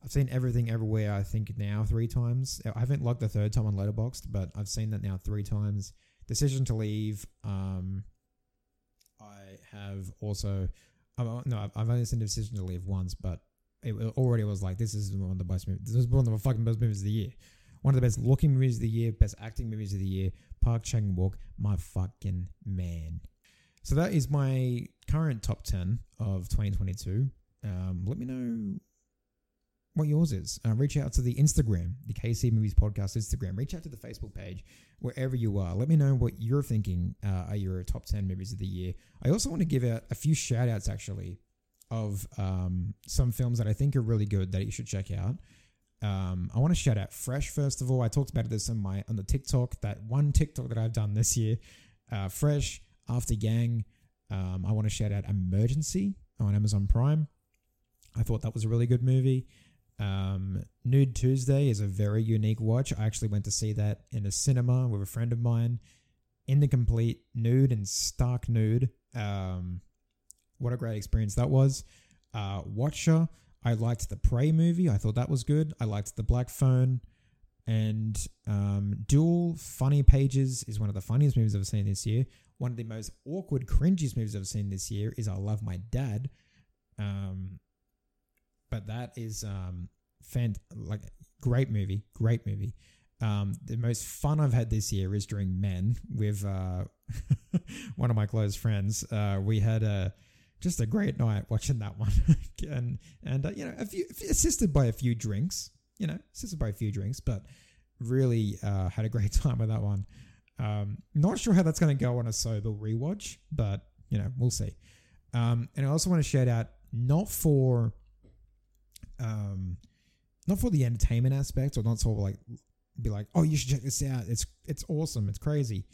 I've seen everything everywhere. I think now three times. I haven't logged the third time on Letterboxd, but I've seen that now three times. Decision to leave. Um, have also. Uh, no, I've only seen the Decision to leave once, but it already was like this is one of the best movies. This is one of the fucking best movies of the year. One of the best looking movies of the year, best acting movies of the year. Park Chan Wook, my fucking man. So that is my current top ten of 2022. Um, let me know what yours is. Uh, reach out to the Instagram, the KC Movies Podcast Instagram. Reach out to the Facebook page, wherever you are. Let me know what you're thinking uh, are your top 10 movies of the year. I also want to give out a few shout outs, actually, of um, some films that I think are really good that you should check out. Um, I want to shout out Fresh, first of all. I talked about this on my on the TikTok, that one TikTok that I've done this year. Uh, Fresh, After Yang. Um, I want to shout out Emergency on Amazon Prime. I thought that was a really good movie. Um, Nude Tuesday is a very unique watch. I actually went to see that in a cinema with a friend of mine in the complete nude and stark nude. Um, what a great experience that was. Uh, Watcher, I liked the Prey movie. I thought that was good. I liked the Black Phone. And um, Dual Funny Pages is one of the funniest movies I've seen this year. One of the most awkward, cringiest movies I've seen this year is I Love My Dad. Um, but that is um fant- like great movie, great movie. Um, the most fun I've had this year is during Men with uh, one of my close friends. Uh, we had a just a great night watching that one, and and uh, you know, a few assisted by a few drinks. You know, assisted by a few drinks, but really uh, had a great time with that one. Um, not sure how that's going to go on a sober rewatch, but you know, we'll see. Um, and I also want to shout out not for um, not for the entertainment aspect or not of like be like, oh, you should check this out. It's it's awesome. It's crazy.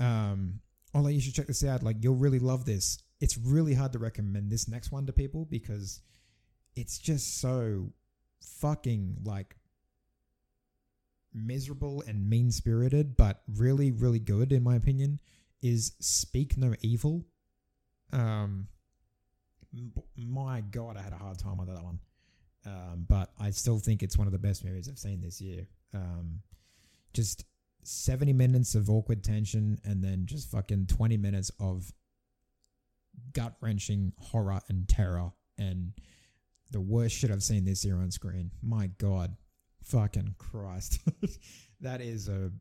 Um, or like you should check this out. Like you'll really love this. It's really hard to recommend this next one to people because it's just so fucking like miserable and mean spirited, but really, really good in my opinion. Is Speak No Evil. Um, my god, I had a hard time with that one. Um, but I still think it's one of the best movies I've seen this year. Um, just 70 minutes of awkward tension and then just fucking 20 minutes of gut wrenching horror and terror and the worst shit I've seen this year on screen. My God. Fucking Christ. that is a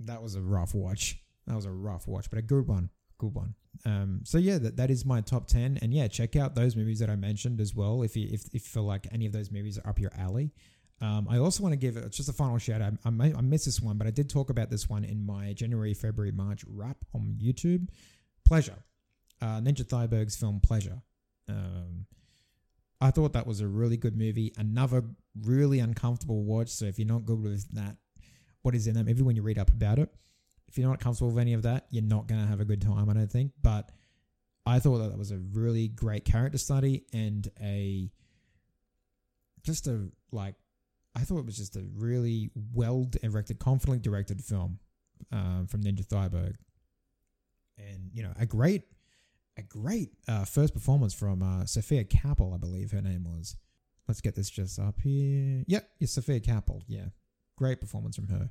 that was a rough watch. That was a rough watch, but a good one good one. Um, so yeah, that, that is my top ten, and yeah, check out those movies that I mentioned as well. If you if, if feel like any of those movies are up your alley. Um, I also want to give it just a final shout out. I, I, I missed this one, but I did talk about this one in my January, February, March wrap on YouTube. Pleasure, uh, Ninja Thyberg's film Pleasure. Um, I thought that was a really good movie. Another really uncomfortable watch. So if you're not good with that, what is in that movie when you read up about it, if you're not comfortable with any of that, you're not going to have a good time, I don't think. But I thought that that was a really great character study and a just a like I thought it was just a really well directed, confidently directed film um, from Ninja Thyberg, and you know a great, a great uh, first performance from uh, Sophia Kappel, I believe her name was. Let's get this just up here. Yep, yeah, Sophia Kappel. Yeah, great performance from her.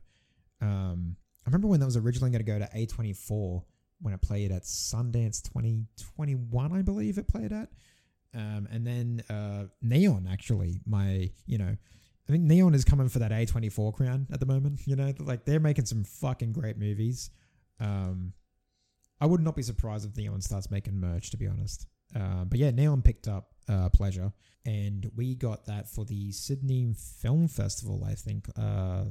Um, I remember when that was originally going to go to A24 when it played at Sundance 2021, I believe it played at. Um, and then uh, Neon, actually, my, you know, I think Neon is coming for that A24 crown at the moment. You know, like they're making some fucking great movies. Um, I would not be surprised if Neon starts making merch, to be honest. Uh, but yeah, Neon picked up uh, Pleasure, and we got that for the Sydney Film Festival. I think uh,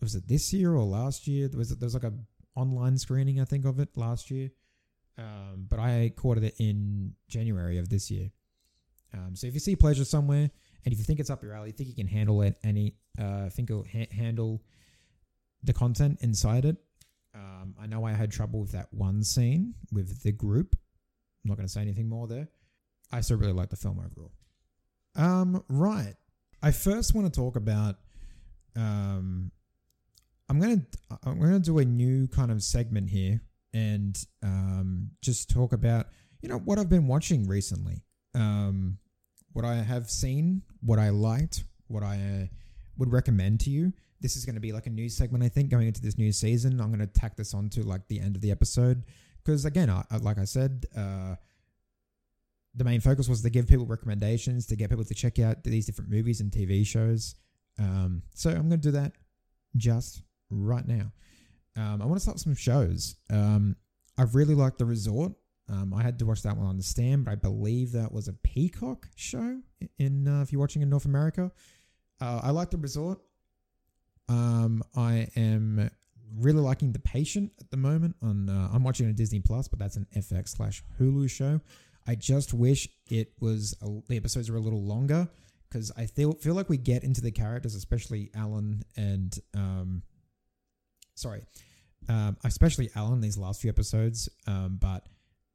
was it this year or last year? There was like a online screening I think of it last year, um, but I caught it in January of this year. Um, so if you see Pleasure somewhere, and if you think it's up your alley, think you can handle it, any uh, think it'll ha- handle the content inside it. Um, I know I had trouble with that one scene with the group. I'm not going to say anything more there. I still really like the film overall. Um, right. I first want to talk about um, I'm gonna I'm gonna do a new kind of segment here and um, just talk about you know what I've been watching recently, um, what I have seen, what I liked, what I uh, would recommend to you. This is going to be like a new segment, I think, going into this new season. I'm going to tack this on to like the end of the episode because again, I, like I said, uh, the main focus was to give people recommendations to get people to check out these different movies and TV shows. Um, so I'm going to do that just right now. Um, I want to start some shows. Um, I've really liked The Resort. Um, I had to watch that one on the Stan, but I believe that was a Peacock show. In uh, if you're watching in North America, uh, I like The Resort. Um, I am really liking The Patient at the moment. On uh, I'm watching a Disney Plus, but that's an FX slash Hulu show. I just wish it was a, the episodes were a little longer because I feel feel like we get into the characters, especially Alan and um, sorry, um, especially Alan these last few episodes. Um, but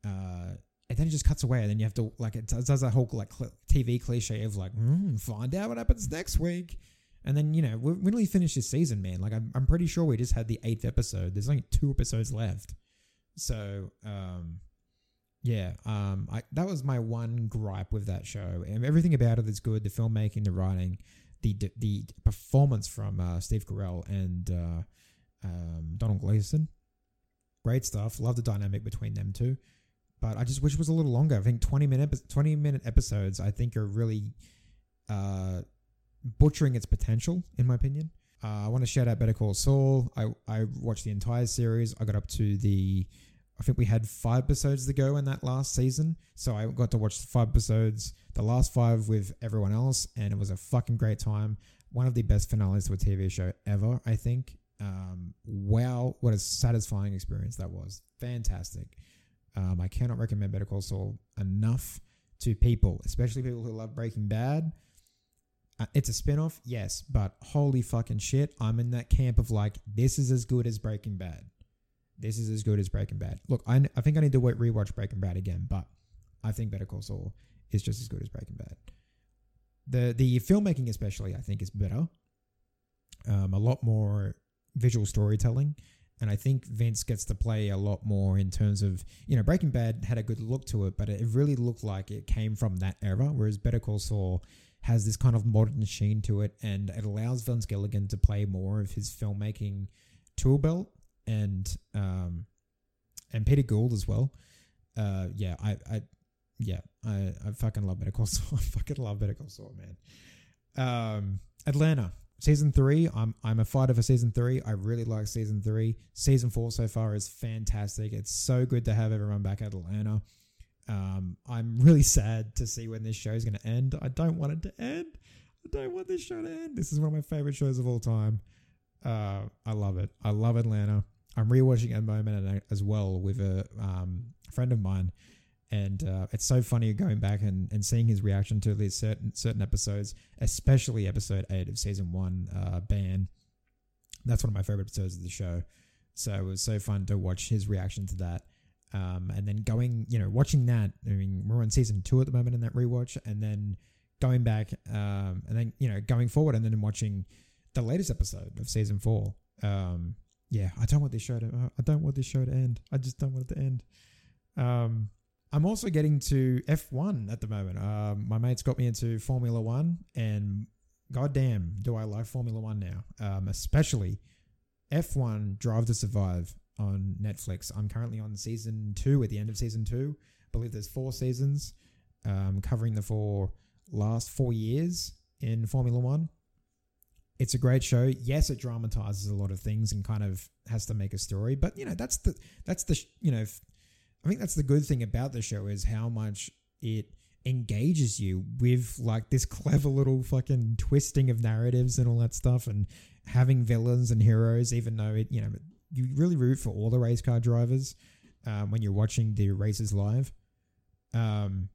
uh, and then it just cuts away, and then you have to like it does, does that whole like cl- TV cliche of like mm, find out what happens next week, and then you know we really finished this season, man. Like I'm, I'm pretty sure we just had the eighth episode. There's only two episodes left, so um, yeah, um, I that was my one gripe with that show, and everything about it is good. The filmmaking, the writing, the the performance from uh, Steve Carell and uh, um, Domhnall Gleeson. Great stuff. Love the dynamic between them two. But I just wish it was a little longer. I think 20 minute, 20 minute episodes, I think, are really uh, butchering its potential, in my opinion. Uh, I want to shout out Better Call Saul. I, I watched the entire series. I got up to the, I think we had five episodes to go in that last season. So I got to watch the five episodes, the last five with everyone else, and it was a fucking great time. One of the best finales to a TV show ever, I think. Um, wow, what a satisfying experience that was. Fantastic. Um, I cannot recommend Better Call Saul enough to people, especially people who love Breaking Bad. Uh, it's a spinoff, yes, but holy fucking shit, I'm in that camp of like, this is as good as Breaking Bad. This is as good as Breaking Bad. Look, I, I think I need to rewatch Breaking Bad again, but I think Better Call Saul is just as good as Breaking Bad. The the filmmaking, especially, I think, is better. Um, a lot more visual storytelling. And I think Vince gets to play a lot more in terms of, you know, Breaking Bad had a good look to it, but it really looked like it came from that era, whereas Better Call Saul has this kind of modern sheen to it, and it allows Vince Gilligan to play more of his filmmaking tool belt and um, and Peter Gould as well. Uh, yeah, I, I yeah, I, I fucking love Better Call Saul. I fucking love Better Call Saul, man. Um, Atlanta season three, I'm I'm a fighter for season three. I really like season three. Season four so far is fantastic. It's so good to have everyone back at Atlanta. Um, I'm really sad to see when this show is going to end. I don't want it to end. I don't want this show to end. This is one of my favorite shows of all time. Uh, I love it. I love Atlanta. I'm rewatching a moment as well with a um, friend of mine and uh, it's so funny going back and, and seeing his reaction to these certain certain episodes, especially episode eight of season one, uh, Ban. That's one of my favorite episodes of the show. So it was so fun to watch his reaction to that. Um, and then going, you know, watching that. I mean, we're on season two at the moment in that rewatch, and then going back, um, and then you know, going forward, and then watching the latest episode of season four. Um, yeah, I don't want this show to. I don't want this show to end. I just don't want it to end. Um, I'm also getting to F1 at the moment. Um, my mates got me into Formula One, and goddamn, do I like Formula One now? Um, especially F1 Drive to Survive on Netflix. I'm currently on season two, at the end of season two. I believe there's four seasons um, covering the four last four years in Formula One. It's a great show. Yes, it dramatizes a lot of things and kind of has to make a story, but you know that's the that's the you know I think that's the good thing about the show is how much it engages you with like this clever little fucking twisting of narratives and all that stuff and having villains and heroes even though it you know you really root for all the race car drivers um, when you're watching the races live. Um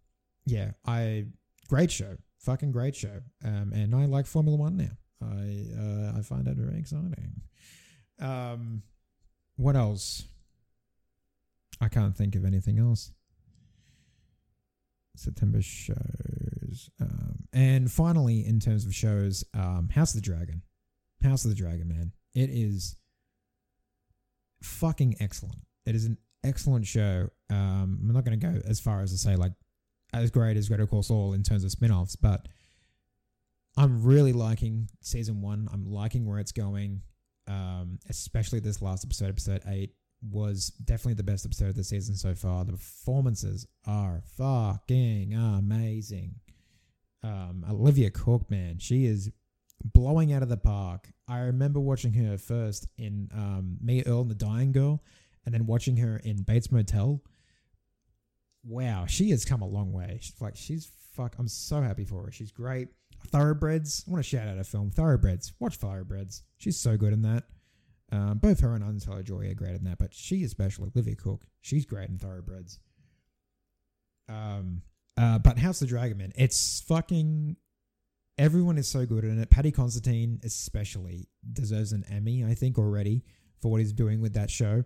yeah i great show. Fucking great show. Um and i like formula one now. I uh, i find it very exciting. Um what else I can't think of anything else. September shows. Um, and finally, in terms of shows, um, House of the Dragon. House of the Dragon, man. It is fucking excellent. It is an excellent show. Um, I'm not going to go as far as to say, like, as great as Better Call Saul in terms of spin offs, but I'm really liking season one. I'm liking where it's going, um, especially this last episode, episode eight was definitely the best episode of the season so far. The performances are fucking amazing. Um, Olivia Cooke, man, she is blowing out of the park. I remember watching her first in um, Me, Earl, and the Dying Girl, and then watching her in Bates Motel. Wow, she has come a long way. She's like, she's fuck. I'm so happy for her. She's great. Thoroughbreds. I want to shout out a film. Thoroughbreds. Watch Thoroughbreds. She's so good in that. Um, both her and Anya Joy are great in that, but she especially, Olivia Cooke, she's great in Thoroughbreds. Um, uh, but House of the Dragon, man, it's fucking. Everyone is so good in it. Paddy Considine, especially, deserves an Emmy, I think, already for what he's doing with that show.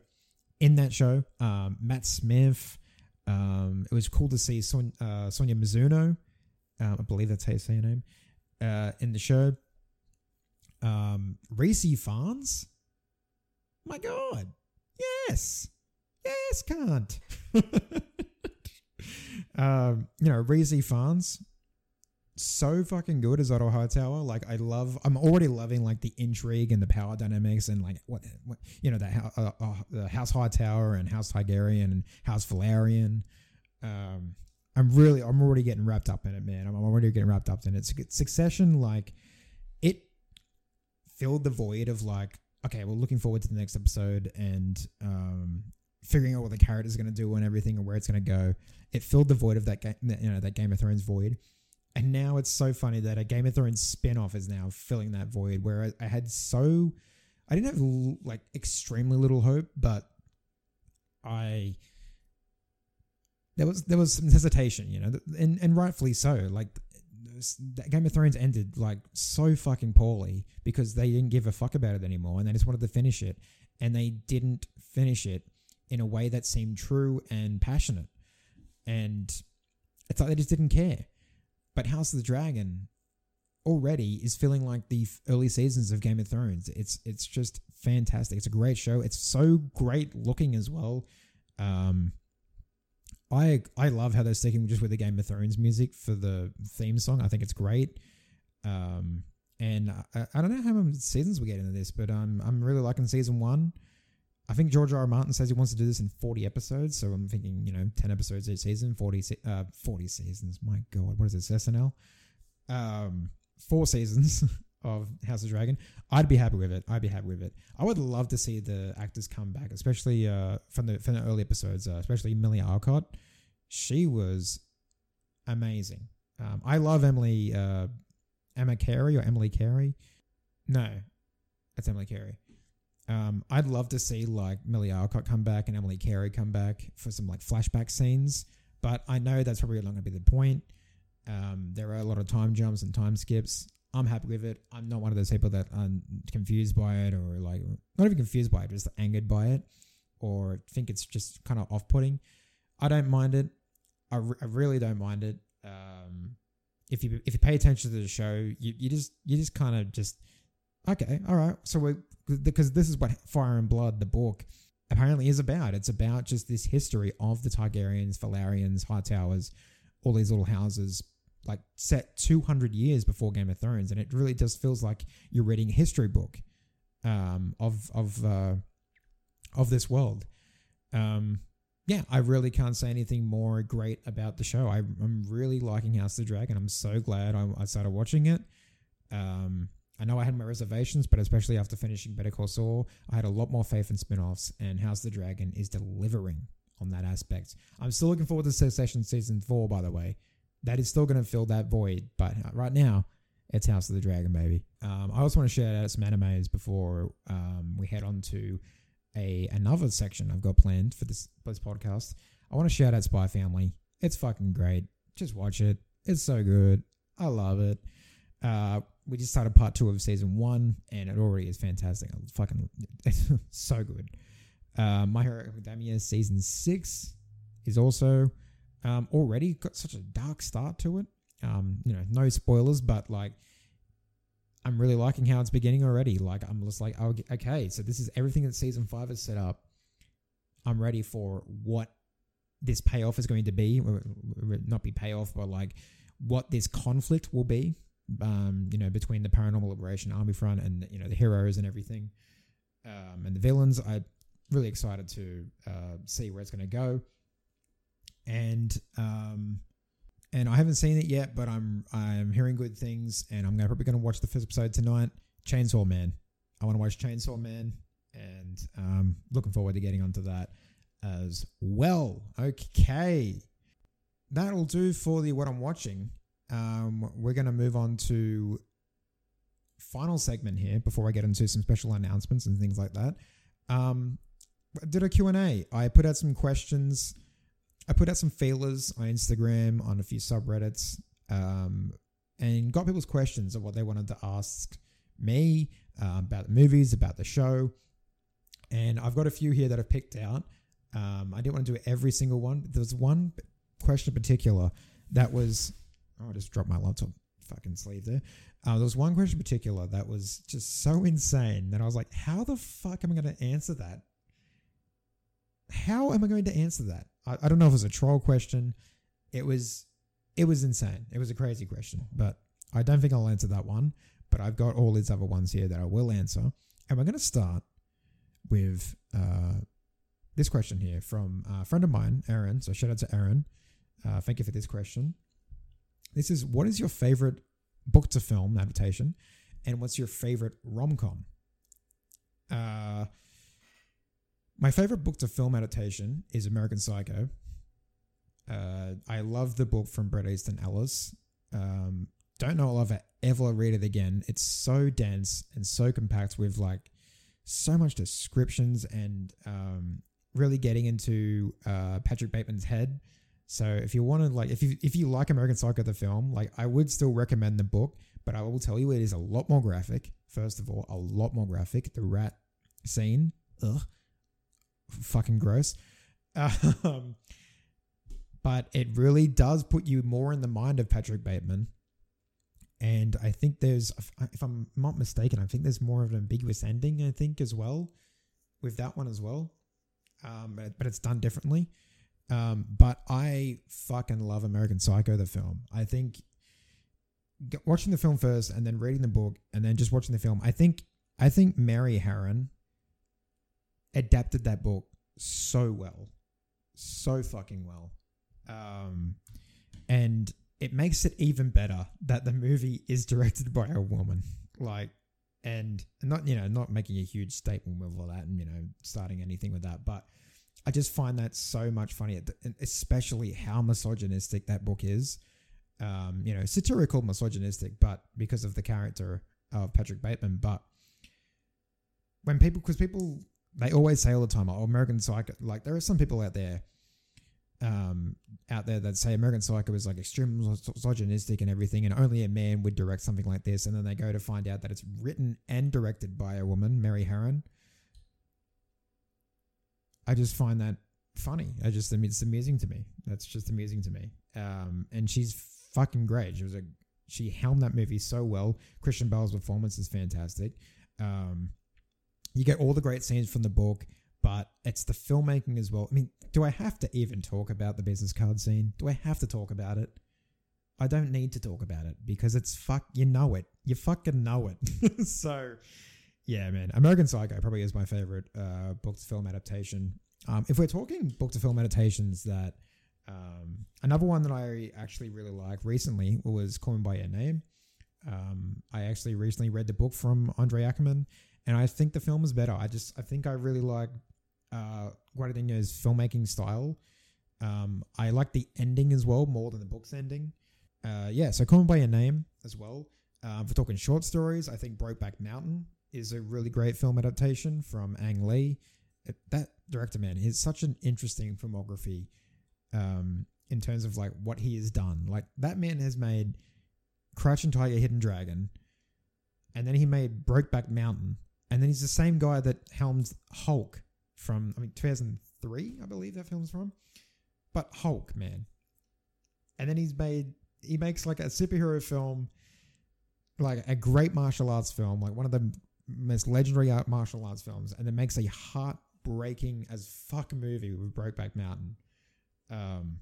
In that show, um, Matt Smith. Um, it was cool to see Son- uh, Sonia Mizuno. Um, I believe that's how you say her name. Uh, in the show. Um, Rhys Ifans my God. Yes. Yes, can't. um, you know, Rhys Ifans, so fucking good as Otto Hightower. Like, I love, I'm already loving like the intrigue and the power dynamics and like what, what you know, the, uh, uh, the House Hightower and House Targaryen and House Velaryon. Um, I'm really, I'm already getting wrapped up in it, man. I'm already getting wrapped up in it. Succession, like, it filled the void of like okay, well, looking forward to the next episode and um, figuring out what the character's going to do and everything and where it's going to go. It filled the void of that game, you know, that Game of Thrones void. And now it's so funny that a Game of Thrones spin-off is now filling that void where I, I had so I didn't have like extremely little hope, but I there was there was some hesitation, you know, and and rightfully so. Like Game of Thrones ended like so fucking poorly because they didn't give a fuck about it anymore and they just wanted to finish it. And they didn't finish it in a way that seemed true and passionate. And it's like they just didn't care. But House of the Dragon already is feeling like the early seasons of Game of Thrones. It's it's just fantastic. It's a great show. It's so great looking as well. Um, I I love how they're sticking just with the Game of Thrones music for the theme song. I think it's great. Um, and I, I don't know how many seasons we get into this, but I'm I'm really liking season one. I think George R. R. Martin says he wants to do this in 40 episodes, so I'm thinking, you know, 10 episodes each season, 40 uh 40 seasons. My god, what is this SNL? Um, four seasons of House of Dragon. I'd be happy with it. I'd be happy with it. I would love to see the actors come back, especially uh, from the from the early episodes, uh, especially Emilia Alcock. She was amazing. Um, I love Emily uh, Emma Carey or Emily Carey. No, it's Emily Carey. Um, I'd love to see like Milly Alcock come back and Emily Carey come back for some like flashback scenes, but I know that's probably not going to be the point. Um, there are a lot of time jumps and time skips. I'm happy with it. I'm not one of those people that are confused by it or like not even confused by it, just angered by it or think it's just kind of off putting. I don't mind it. I, re- I really don't mind it. Um, if you if you pay attention to the show, you, you just you just kind of just okay, all right. So we because this is what Fire and Blood, the book, apparently is about. It's about just this history of the Targaryens, Hightowers all these little houses, like set 200 years before Game of Thrones, and it really just feels like you're reading a history book um, of of uh, of this world. Um, yeah, I really can't say anything more great about the show. I, am really liking House of the Dragon. I'm so glad I, I started watching it. Um, I know I had my reservations, but especially after finishing Better Call Saul, I had a lot more faith in spin-offs, and House of the Dragon is delivering on that aspect. I'm still looking forward to Succession season four, by the way. That is still going to fill that void, but right now, it's House of the Dragon, baby. Um, I also want to shout out some animes before um, we head on to a another section I've got planned for this, this podcast. I want to shout out Spy Family. It's fucking great. Just watch it. It's so good. I love it. Uh, we just started part two of season one, and it already is fantastic. I'm fucking it's so good. Uh, My Hero Academia season six is also um, already got such a dark start to it. Um, you know, no spoilers, but like I'm really liking how it's beginning already. Like I'm just like, oh, okay, so this is everything that season five has set up. I'm ready for what this payoff is going to be, not be payoff, but like what this conflict will be. Um, you know, between the Paranormal Liberation Army front and you know the heroes and everything, um, and the villains. I'm really excited to uh, see where it's going to go. And um, and I haven't seen it yet, but I'm I'm hearing good things, and I'm probably going to watch the first episode tonight. Chainsaw Man. I want to watch Chainsaw Man, and um, looking forward to getting onto that as well. Okay, that'll do for the what I'm watching. Um, we're going to move on to final segment here before I get into some special announcements and things like that. Um, did a Q&A. I put out some questions I put out some feelers on Instagram, on a few subreddits, um, and got people's questions of what they wanted to ask me uh, about the movies, about the show. And I've got a few here that I've picked out. Um, I didn't want to do every single one. There was one question in particular that was. Oh, I just dropped my laptop fucking sleeve there. Uh, there was one question in particular that was just so insane that I was like, how the fuck am I going to answer that? How am I going to answer that? I, I don't know if it was a troll question. It was it was insane. It was a crazy question, but I don't think I'll answer that one. But I've got all these other ones here that I will answer, and we're going to start with uh, this question here from a friend of mine, Aaron. So shout out to Aaron. Uh, thank you for this question. This is what is your favorite book to film adaptation, and what's your favorite rom com? Uh, my favorite book to film adaptation is American Psycho. Uh, I love the book from Bret Easton Ellis. Um, don't know I'll ever ever read it again. It's so dense and so compact with like so much descriptions and um, really getting into uh, Patrick Bateman's head. So if you want to like if you if you like American Psycho the film, like I would still recommend the book, but I will tell you it is a lot more graphic. First of all, a lot more graphic. The rat scene, ugh, fucking gross. Um, but it really does put you more in the mind of Patrick Bateman. And I think there's, if I'm not mistaken, I think there's more of an ambiguous ending, I think, as well, with that one as well. Um, but, it's done differently. Um, but I fucking love American Psycho, the film. I think watching the film first and then reading the book and then just watching the film, I think, I think Mary Harron adapted that book so well, so fucking well. Um, and it makes it even better that the movie is directed by a woman. Like, and not you know not making a huge statement with all that, and you know starting anything with that, but I just find that so much funny, especially how misogynistic that book is. Um, you know, satirical misogynistic, but because of the character of Patrick Bateman. But when people, because people they always say all the time, oh, American Psycho. Like there are some people out there um, out there that say American Psycho is like extremely misogynistic and everything, and only a man would direct something like this, and then they go to find out that it's written and directed by a woman, Mary Harron. I just find that funny. I just, it's amusing to me. That's just amusing to me. Um, and she's fucking great. She was a, she helmed that movie so well. Christian Bale's performance is fantastic. Um, you get all the great scenes from the book but it's the filmmaking as well. I mean, do I have to even talk about the business card scene? Do I have to talk about it? I don't need to talk about it because it's fuck. You know it. You fucking know it. so, yeah, man. American Psycho probably is my favorite uh, book to film adaptation. Um, if we're talking book to film adaptations, that um, another one that I actually really like recently was Call Me by Your Name. Um, I actually recently read the book from Andre Aciman, and I think the film is better. I just I think I really like uh, Guadagnino's filmmaking style. Um, I like the ending as well more than the book's ending. Uh, yeah, so Call Me by Your Name as well. We're talking short stories, I think Brokeback Mountain is a really great film adaptation from Ang Lee. It, that director, man, is such an interesting filmography um, in terms of like what he has done. Like that man has made Crouching Tiger, Hidden Dragon, and then he made Brokeback Mountain, and then he's the same guy that helmed Hulk from I mean 2003, I believe that film's from. But Hulk, man. And then he's made he makes like a superhero film, like a great martial arts film, like one of the most legendary martial arts films, and then makes a heartbreaking as fuck movie with Brokeback Mountain. Um,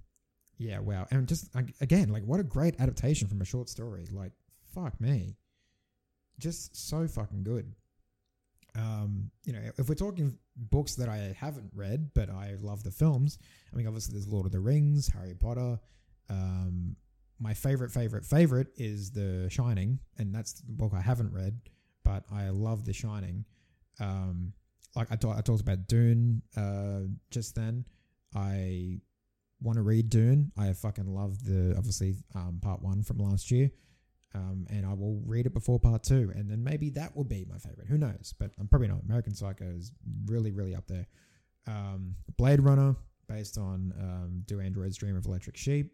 yeah, wow, and just again, like what a great adaptation from a short story. Like, fuck me, just so fucking good. Um, you know, if we're talking books that I haven't read, but I love the films, I mean, obviously there's Lord of the Rings, Harry Potter. Um, my favorite, favorite, favorite is The Shining, and that's the book I haven't read, but I love The Shining. Um, like I, I talked about Dune uh, just then. I want to read Dune. I fucking love the obviously um, part one from last year. Um, and I will read it before part two, and then maybe that will be my favorite. Who knows? But I'm probably not. American Psycho is really, really up there. Um, Blade Runner, based on um, Do Androids Dream of Electric Sheep,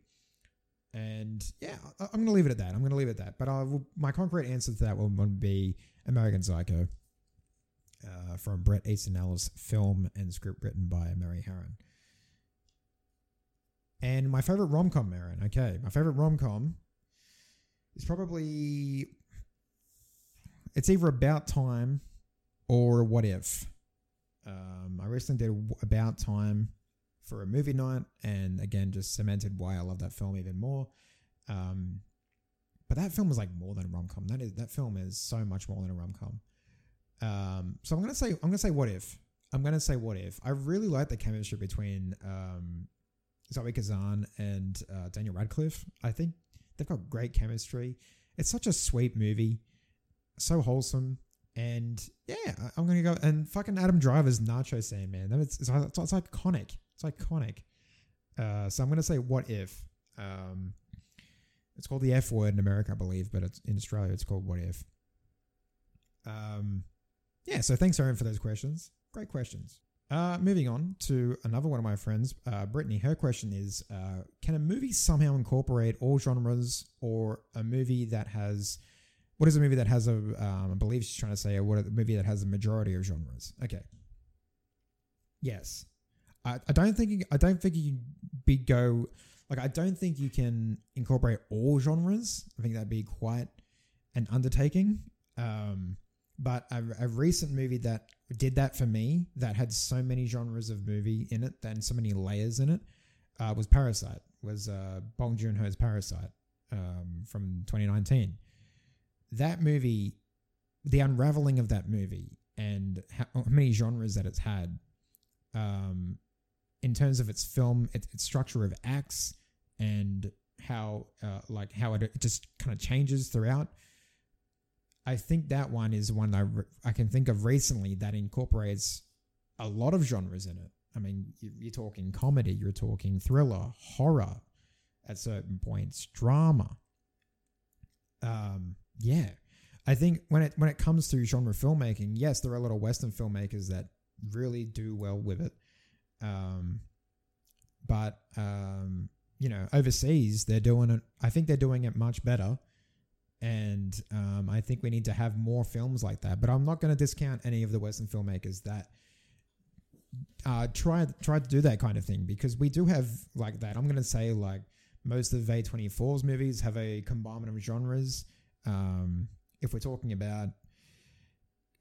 and yeah, I, am going to leave it at that. I'm going to leave it at that. But I will, my concrete answer to that will, will be American Psycho, uh, from Bret Easton Ellis, film and script written by Mary Harron. And my favorite rom com, Aaron. Okay, my favorite rom com is probably it's either about time or what if. Um, I recently did about time for a movie night, and again, just cemented why I love that film even more. Um, but that film was like more than a rom com. That is that film is so much more than a rom com. Um, so I'm gonna say I'm gonna say what if. I'm gonna say what if. I really like the chemistry between um, Zoe Kazan and uh, Daniel Radcliffe. I think They've got great chemistry. It's such a sweet movie, so wholesome. And yeah, I'm gonna go and fucking Adam Driver's Nacho Sam, man. It's, it's, it's, it's iconic. It's iconic. Uh, so I'm gonna say, what if? Um, it's called the F word in America, I believe, but it's in Australia. It's called what if. Um, yeah. So thanks, Aaron, for those questions. Great questions. Uh, moving on to another one of my friends, uh, Brittany. Her question is uh, Can a movie somehow incorporate all genres or a movie that has. What is a movie that has a? Um, I believe she's trying to say, what a movie that has a majority of genres? Okay. Yes. I, I don't think I don't think you be go like I don't think you can incorporate all genres. I think that'd be quite an undertaking. Um, but a, a recent movie that did that for me, that had so many genres of movie in it, and so many layers in it, uh, was Parasite. Was uh, Bong Joon Ho's Parasite um, from 2019. That movie, the unraveling of that movie, and how, many genres that it's had, um, in terms of its film, its, its structure of acts, and how uh, like how it just kind of changes throughout I think that one is one I, I can think of recently that incorporates a lot of genres in it. I mean, you're talking comedy, you're talking thriller, horror at certain points, drama. Um, yeah. I think when it when it comes to genre filmmaking, yes, there are a lot of Western filmmakers that really do well with it. Um, but um, you know, overseas they're doing it. I think they're doing it much better, and um, I think we need to have more films like that. But I'm not going to discount any of the Western filmmakers that uh, try try to do that kind of thing because we do have like that. I'm going to say like most of A24's movies have a combination of genres. Um, if we're talking about,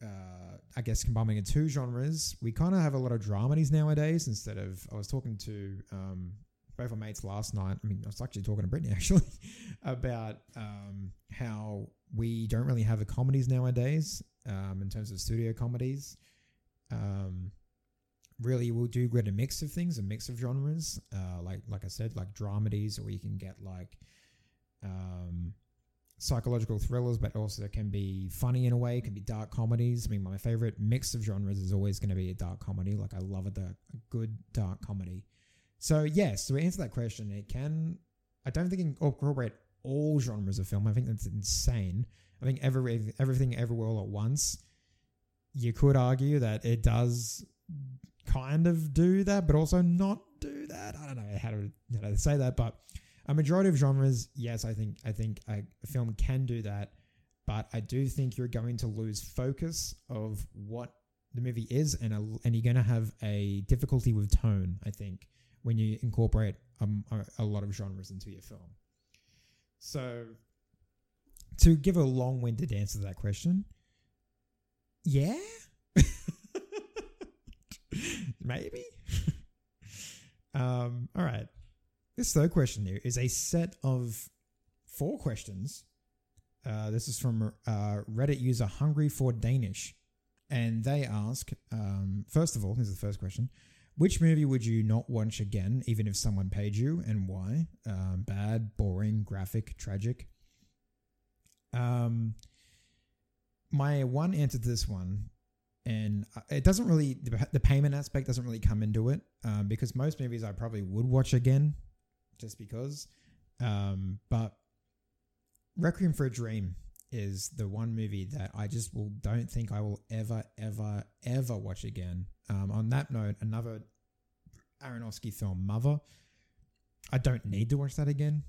uh, I guess combining two genres, we kind of have a lot of dramedies nowadays instead of. I was talking to um, both our mates last night. I mean, I was actually talking to Brittany actually about um, how we don't really have a comedies nowadays um, in terms of studio comedies. Um, really we'll do get a mix of things, a mix of genres. Uh, like like I said, like dramedies, or you can get like um, psychological thrillers, but also can be funny in a way. It can be dark comedies. I mean, my favorite mix of genres is always going to be a dark comedy. Like I love a, dark, a good dark comedy. So yes, to answer that question, it can. I don't think it can incorporate all genres of film. I think that's insane. I think every everything everywhere all at once. You could argue that it does kind of do that, but also not do that. I don't know how to, how to say that, but a majority of genres, yes, I think I think a, film can do that, but I do think you're going to lose focus of what the movie is, and a, and you're going to have a difficulty with tone. I think when you incorporate um, a, a lot of genres into your film. So, to give a long-winded answer to that question, yeah. Maybe. um, all right. This third question here is a set of four questions. Uh, this is from uh, Reddit user Hungry for Danish. And they ask, um, first of all, here's the first question Which movie would you not watch again, even if someone paid you, and why? Um, bad, boring, graphic, tragic. Um, my one answer to this one and uh, it doesn't really the payment aspect doesn't really come into it um, because most movies I probably would watch again just because. Um, but Requiem for a Dream is the one movie that I just will don't think I will ever ever ever watch again. Um, on that note, another Aronofsky film, Mother. I don't need to watch that again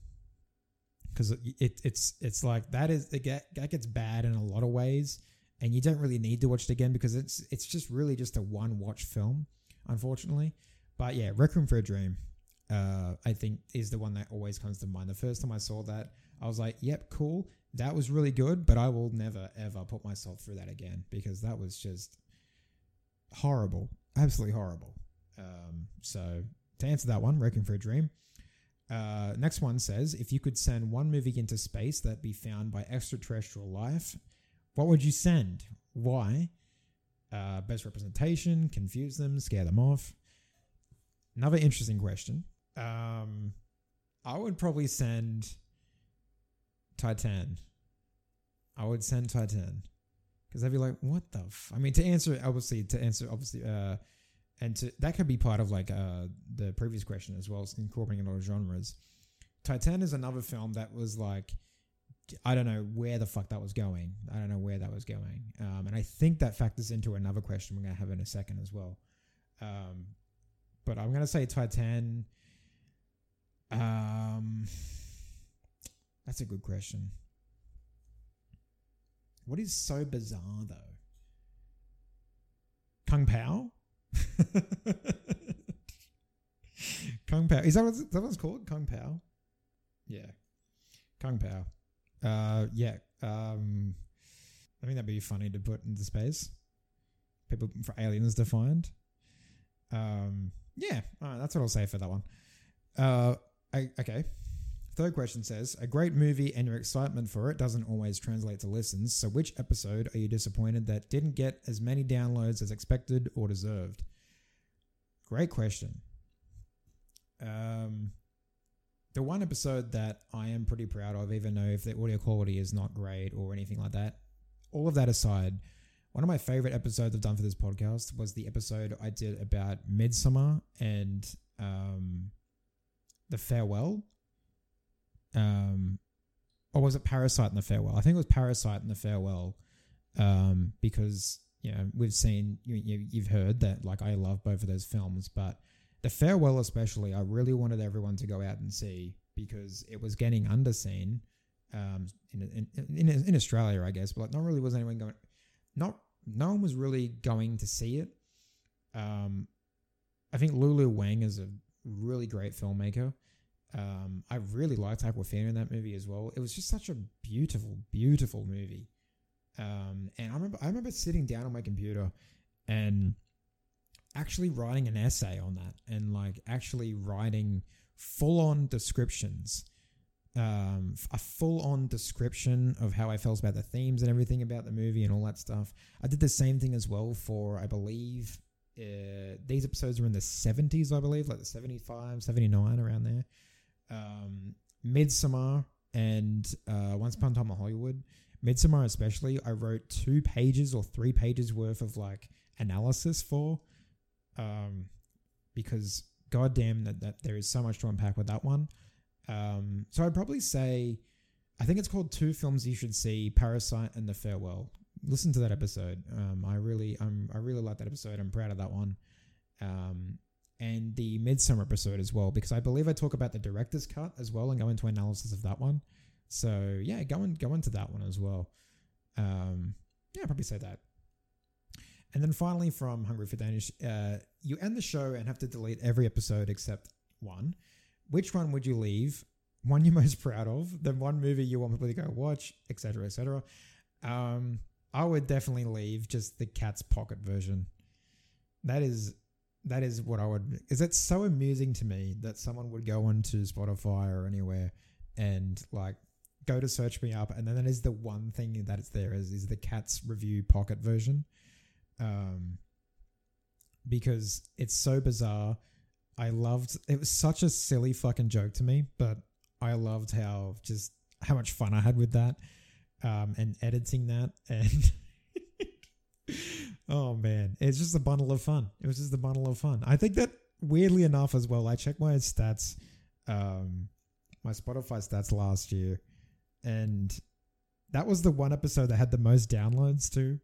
because it, it, it's it's like that is it get, that gets bad in a lot of ways and you don't really need to watch it again because it's it's just really just a one watch film, unfortunately. But yeah, Requiem for a Dream, uh, I think is the one that always comes to mind. The first time I saw that, I was like, "Yep, cool, that was really good," but I will never ever put myself through that again because that was just horrible, absolutely horrible. Um, so to answer that one, Requiem for a Dream. Uh, next one says, if you could send one movie into space that be found by extraterrestrial life, what would you send? Why? Uh, best representation, confuse them, scare them off. Another interesting question. Um, I would probably send Titane. I would send Titane because I'd be like, "What the?" F-? I mean, to answer obviously, to answer obviously, uh, and to that could be part of like uh the previous question as well, as incorporating a lot of genres. Titane is another film that was like I don't know where the fuck that was going. I don't know where that was going. Um, and I think that factors into another question we're going to have in a second as well. Um, but I'm going to say Titane. Um, that's a good question. What is so bizarre though? Kung Pao? Kung Pao. Is that what, is that what it's called? Kung Pao? Yeah. Kung Pao. Uh, yeah. Um, I think that'd be funny to put into space. People for aliens to find. Um, yeah, that's what I'll say for that one. Uh, I, okay. Third question says a great movie and your excitement for it doesn't always translate to listens. So, which episode are you disappointed that didn't get as many downloads as expected or deserved? Great question. Um, the one episode that I am pretty proud of, even though if the audio quality is not great or anything like that, all of that aside, one of my favorite episodes I've done for this podcast was the episode I did about Midsommar and um, the farewell. Um, or was it Parasite and the farewell? I think it was Parasite and the farewell, um, because you know we've seen you, you you've heard that like I love both of those films, but The farewell, especially, I really wanted everyone to go out and see because it was getting underseen um, in, in, in, in Australia, I guess, but like not really was anyone going, not no one was really going to see it. Um, I think Lulu Wang is a really great filmmaker. Um, I really liked Awkwafina in that movie as well. It was just such a beautiful, beautiful movie. Um, and I remember, I remember sitting down on my computer and actually writing an essay on that, and like actually writing full on descriptions, um, a full on description of how I felt about the themes and everything about the movie and all that stuff. I did the same thing as well for, I believe, uh, these episodes are in the 70s, I believe, like the 75, 79, around there. Um, Midsommar and uh, Once Upon a Time in Hollywood. Midsommar, especially, I wrote two pages or three pages worth of like analysis for, um, because goddamn that, that there is so much to unpack with that one. Um, so I'd probably say, I think it's called Two Films You Should See: Parasite and The Farewell listen to that episode. Um, I really, I'm, I really like that episode. I'm proud of that one. Um, and the Midsommar episode as well, because I believe I talk about the director's cut as well and go into analysis of that one. So yeah, go and go into that one as well. Um, yeah, I'll probably say that. And then finally, from Hungry for Danish, uh, you end the show and have to delete every episode except one. Which one would you leave? One you're most proud of, the one movie you want people to go watch, etc., etc. Um, I would definitely leave just the cat's pocket version. That is that is what I would is it's so amusing to me that someone would go onto Spotify or anywhere and like go to search me up and then that is the one thing that it's there is is the cat's review pocket version. Um because it's so bizarre. I loved it was such a silly fucking joke to me, but I loved how just how much fun I had with that um, and editing that and oh man. It's just a bundle of fun. It was just a bundle of fun. I think that weirdly enough as well i checked my stats um, my spotify stats last year and that was the one episode that had the most downloads too.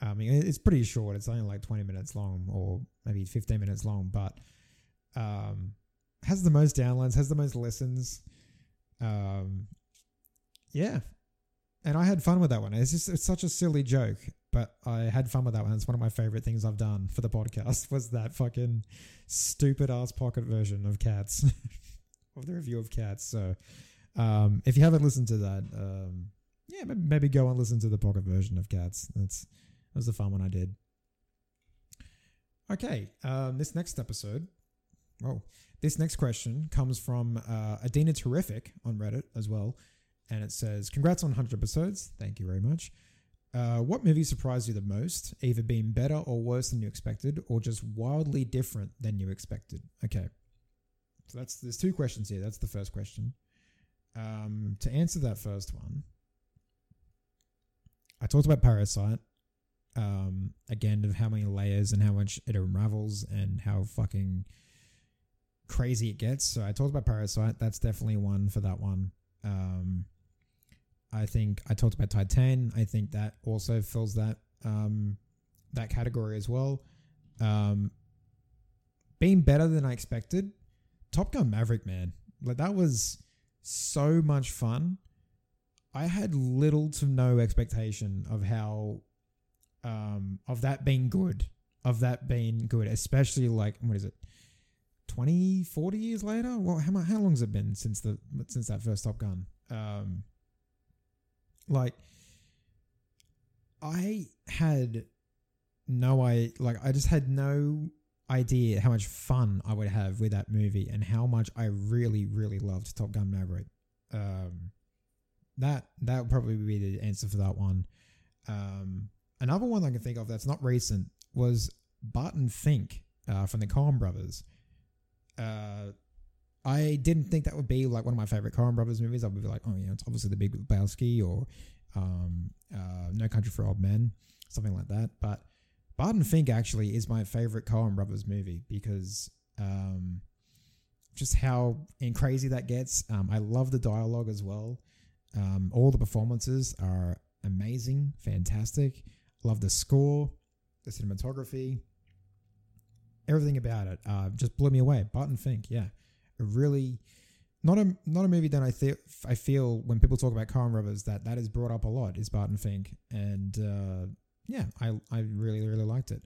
I mean it's pretty short. It's only like 20 minutes long or maybe 15 minutes long but um, has the most downloads has the most listens. Um, yeah. And I had fun with that one. It's just it's such a silly joke, but I had fun with that one. It's one of my favorite things I've done for the podcast was that fucking stupid ass pocket version of Cats, of the review of Cats. So, um, if you haven't listened to that, um, yeah, maybe go and listen to the pocket version of Cats. That's that was the fun one I did. Okay, um, this next episode. Oh, this next question comes from uh, Adina Terrific on Reddit as well and it says, "Congrats on 100 episodes. Thank you very much." Uh, what movie surprised you the most, either being better or worse than you expected, or just wildly different than you expected? Okay, so that's there's two questions here. That's the first question. Um, to answer that first one, I talked about Parasite. Um, again, of how many layers and how much it unravels and how fucking crazy it gets. So I talked about Parasite. That's definitely one for that one. Um, I think I talked about Titane. I think that also fills that um, that category as well. Um, being better than I expected. Top Gun Maverick, man, like that was so much fun. I had little to no expectation of how um, of that being good, of that being good, especially like what is it, 20, 40 years later? Well, how how long has it been since the since that first Top Gun? Um, like, I had no I like I just had no idea how much fun I would have with that movie and how much I really really loved Top Gun Maverick. Um, that that would probably be the answer for that one. Um, another one I can think of that's not recent was Barton Fink uh, from the Coen Brothers. Uh, I didn't think that would be like one of my favorite Coen Brothers movies. I would be like, oh yeah, it's obviously The Big Lebowski or um, uh, No Country for Old Men, something like that. But Barton Fink actually is my favorite Coen Brothers movie because um, just how and crazy that gets. Um, I love the dialogue as well. Um, all the performances are amazing, fantastic. Love the score, the cinematography. everything about it uh, just blew me away. Barton Fink, yeah, really not a not a movie that I feel I feel when people talk about Coen Brothers that that is brought up a lot is Barton Fink, and uh, yeah, I I really really liked it.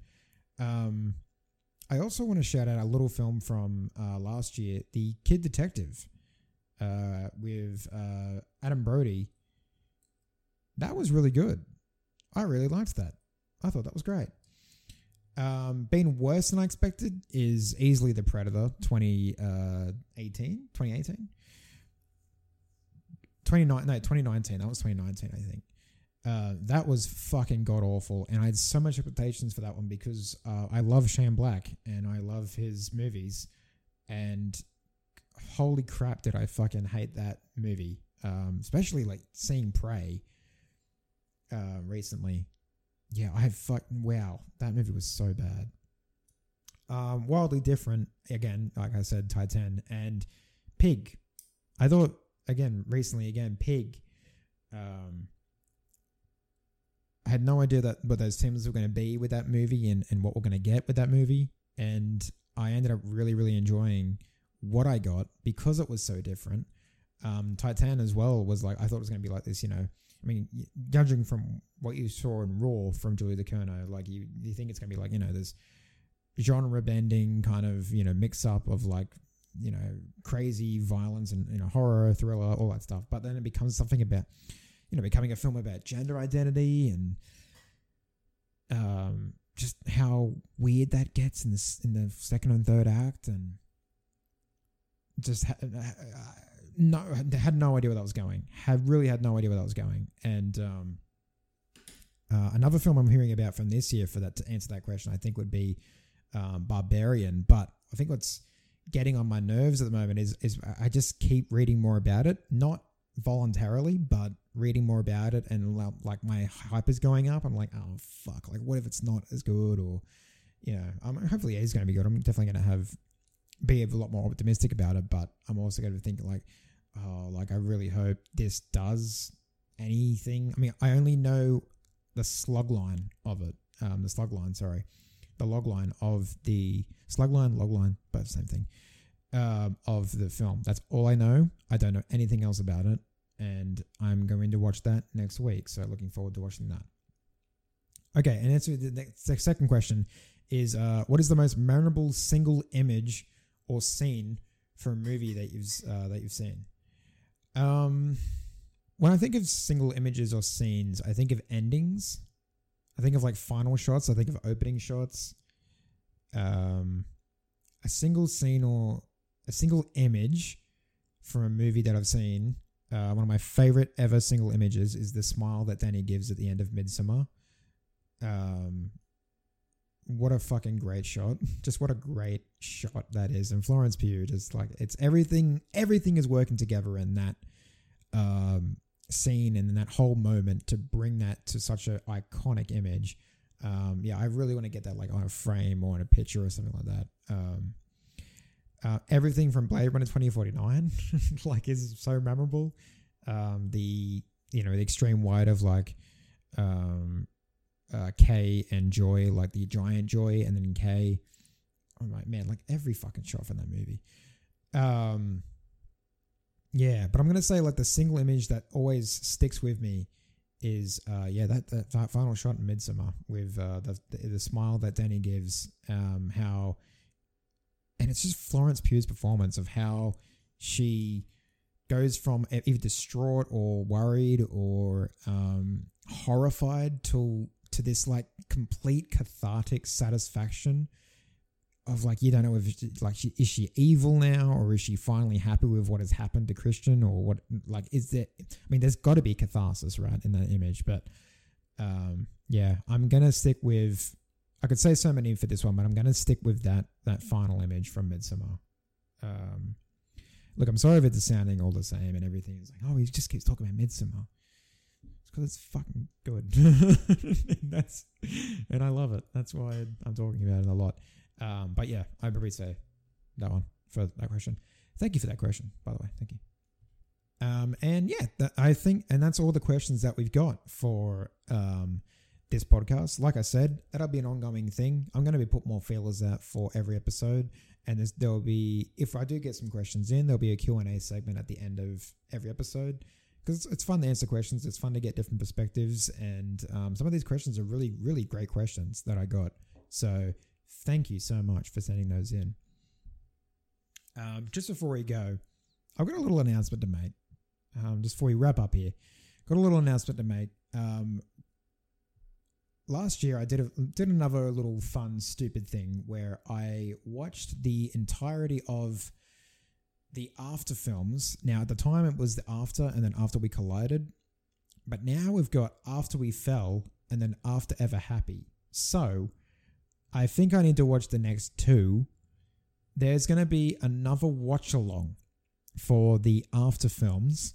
Um, I also want to shout out a little film from uh, last year, The Kid Detective, uh, with uh, Adam Brody. That was really good. I really liked that. I thought that was great. Um, being worse than I expected is easily The Predator 2018, 2018? 29, no, 2019. That was 2019, I think. Uh, that was fucking god awful, and I had so much expectations for that one because uh, I love Shane Black and I love his movies, and holy crap, did I fucking hate that movie! Um, especially like seeing Prey uh, recently. Yeah, I have fucking wow, that movie was so bad. Um, wildly different again, like I said, Titane and Pig. I thought again recently again Pig. Um, I had no idea that what those themes were going to be with that movie and, and what we're going to get with that movie. And I ended up really, really enjoying what I got because it was so different. Um, Titane as well was like, I thought it was going to be like this, you know. I mean, judging from what you saw in Raw from Julie Ducournau, like you, you think it's to be like, you know, this genre bending kind of, you know, mix up of like, you know, crazy violence and, you know, horror, thriller, all that stuff. But then it becomes something about, you know, becoming a film about gender identity and um, just how weird that gets in the in the second and third act, and just ha- no had no idea where that was going. Had really had no idea where that was going, and um, uh, another film I'm hearing about from this year for that to answer that question, I think would be um, Barbarian. But I think what's getting on my nerves at the moment is is I just keep reading more about it, not voluntarily, but reading more about it and like my hype is going up. I'm like, oh fuck, like what if it's not as good or you know, I'm hopefully it is going to be good. I'm definitely going to have be a lot more optimistic about it, but I'm also going to think like, oh, like I really hope this does anything. I mean, I only know the slug line of it, um, the slug line, sorry, the log line of the slug line, log line, both same thing uh, of the film. That's all I know. I don't know anything else about it, and I'm going to watch that next week. So looking forward to watching that. Okay, and answer the, next, the second question is: uh, What is the most memorable single image or scene for a movie that you've uh, that you've seen? Um, when I think of single images or scenes, I think of endings. I think of like final shots. I think of opening shots. Um, a single scene or a single image from a movie that I've seen. Uh, one of my favorite ever single images is the smile that Danny gives at the end of Midsommar. Um, what a fucking great shot! Just what a great shot that is. And Florence Pugh, just like it's everything. Everything is working together in that um, scene and in that whole moment to bring that to such an iconic image. Um, yeah, I really want to get that like on a frame or on a picture or something like that. Um, uh, everything from Blade Runner 2049 like is so memorable. Um, the you know the extreme wide of like um, uh, Kay and Joy, like the giant Joy, and then Kay. I'm like, man, like every fucking shot from that movie. Um, yeah, but I'm gonna say like the single image that always sticks with me is uh yeah that that, that final shot in Midsommar with uh the, the, the smile that Danny gives um how and it's just Florence Pugh's performance of how she goes from either distraught or worried or um, horrified to to this like complete cathartic satisfaction of like you don't know if like she is she evil now or is she finally happy with what has happened to Christian or what like is there I mean there's got to be catharsis right in that image but um yeah I'm gonna stick with I could say so many for this one, but I'm to stick with that that final image from Midsommar. Um, look, I'm sorry if it's sounding all the same and everything. It's like, oh, he just keeps talking about Midsommar. It's because it's fucking good. that's and I love it. That's why I'm talking about it a lot. Um, but yeah, I'd probably say that one for that question. Thank you for that question, by the way. Thank you. Um, and yeah, I think, and that's all the questions that we've got for um, this podcast. Like I said, that'll be an ongoing thing. I'm going to be put more feelers out for every episode, and there'll be if I do get some questions in, there'll be a Q and A segment at the end of every episode because it's fun to answer questions. It's fun to get different perspectives, and um, some of these questions are really, really great questions that I got. So thank you so much for sending those in. Um, just before we go, I've got a little announcement to make. Um, just before we wrap up here, got a little announcement to make. Um, last year, I did a, did another little fun, stupid thing where I watched the entirety of the after films. Now, at the time, it was the after and then after we collided, but now we've got after we fell and then after ever happy. So, I think I need to watch the next two. There's going to be another watch along for the after films.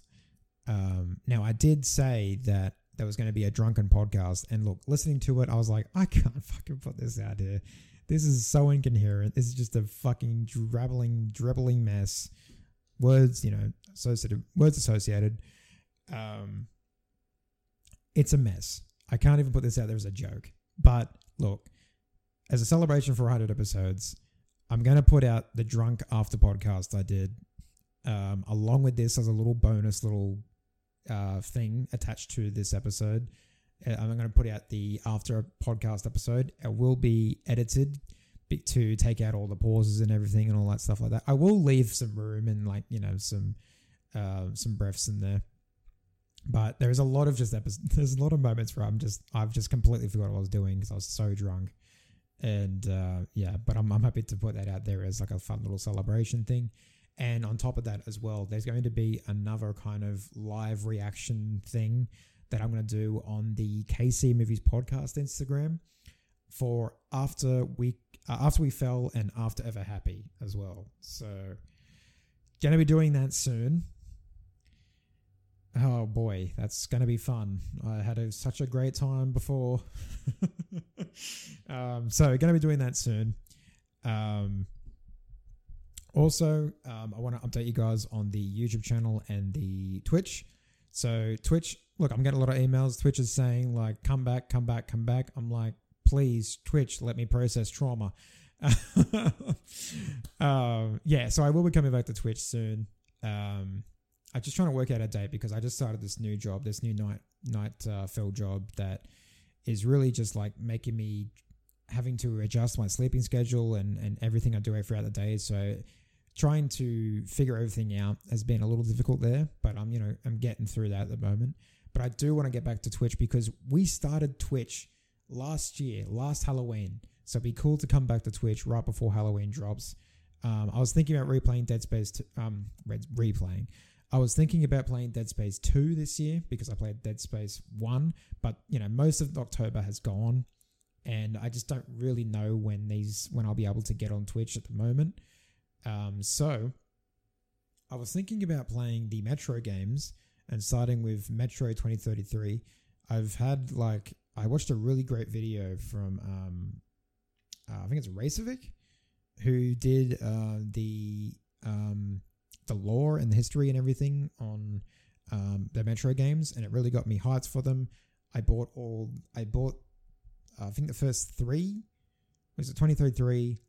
Um, now, I did say that there was going to be a drunken podcast, and look, listening to it, I was like, I can't fucking put this out here. This is so incoherent. This is just a fucking drabbling, dribbling mess. Words, you know, associated words associated. Um, it's a mess. I can't even put this out there as a joke. But look, as a celebration for 100 episodes, I'm going to put out the drunk after podcast I did um, along with this as a little bonus little uh, thing attached to this episode. Uh, I'm going to put out the after podcast episode. It will be edited to take out all the pauses and everything and all that stuff like that. I will leave some room and like you know some uh, some breaths in there. But there's a lot of just episodes. There's a lot of moments where I'm just I've just completely forgot what I was doing because I was so drunk, and uh, yeah. But I'm I'm happy to put that out there as like a fun little celebration thing. And on top of that, as well, there's going to be another kind of live reaction thing that I'm going to do on the KC Movies podcast Instagram for after we uh, after we fell and after ever happy as well. So, going to be doing that soon. Oh boy, that's going to be fun. I had a, such a great time before. um, so, going to be doing that soon. Um, also, um, I want to update you guys on the YouTube channel and the Twitch. So, Twitch, look, I'm getting a lot of emails. Twitch is saying, like, come back, come back, come back. I'm like, please, Twitch, let me process trauma. um, yeah, so I will be coming back to Twitch soon. Um, I'm just trying to work out a date because I just started this new job, this new night night uh, job that is really just like making me having to adjust my sleeping schedule and, and everything I do throughout the day. So trying to figure everything out has been a little difficult there, but I'm you know I'm getting through that at the moment. But I do want to get back to Twitch because we started Twitch last year, last Halloween. So it'd be cool to come back to Twitch right before Halloween drops. Um, I was thinking about replaying Dead Space, t- um, replaying. I was thinking about playing Dead Space 2 this year because I played Dead Space 1, but you know, most of October has gone and I just don't really know when these when I'll be able to get on Twitch at the moment. Um, so I was thinking about playing the Metro games and starting with Metro 2033. I've had like I watched a really great video from um, uh, I think it's Raycevick who did uh, the um, the lore and the history and everything on um, the Metro games, and it really got me hyped for them. I bought all I bought uh, I think the first three was it 2033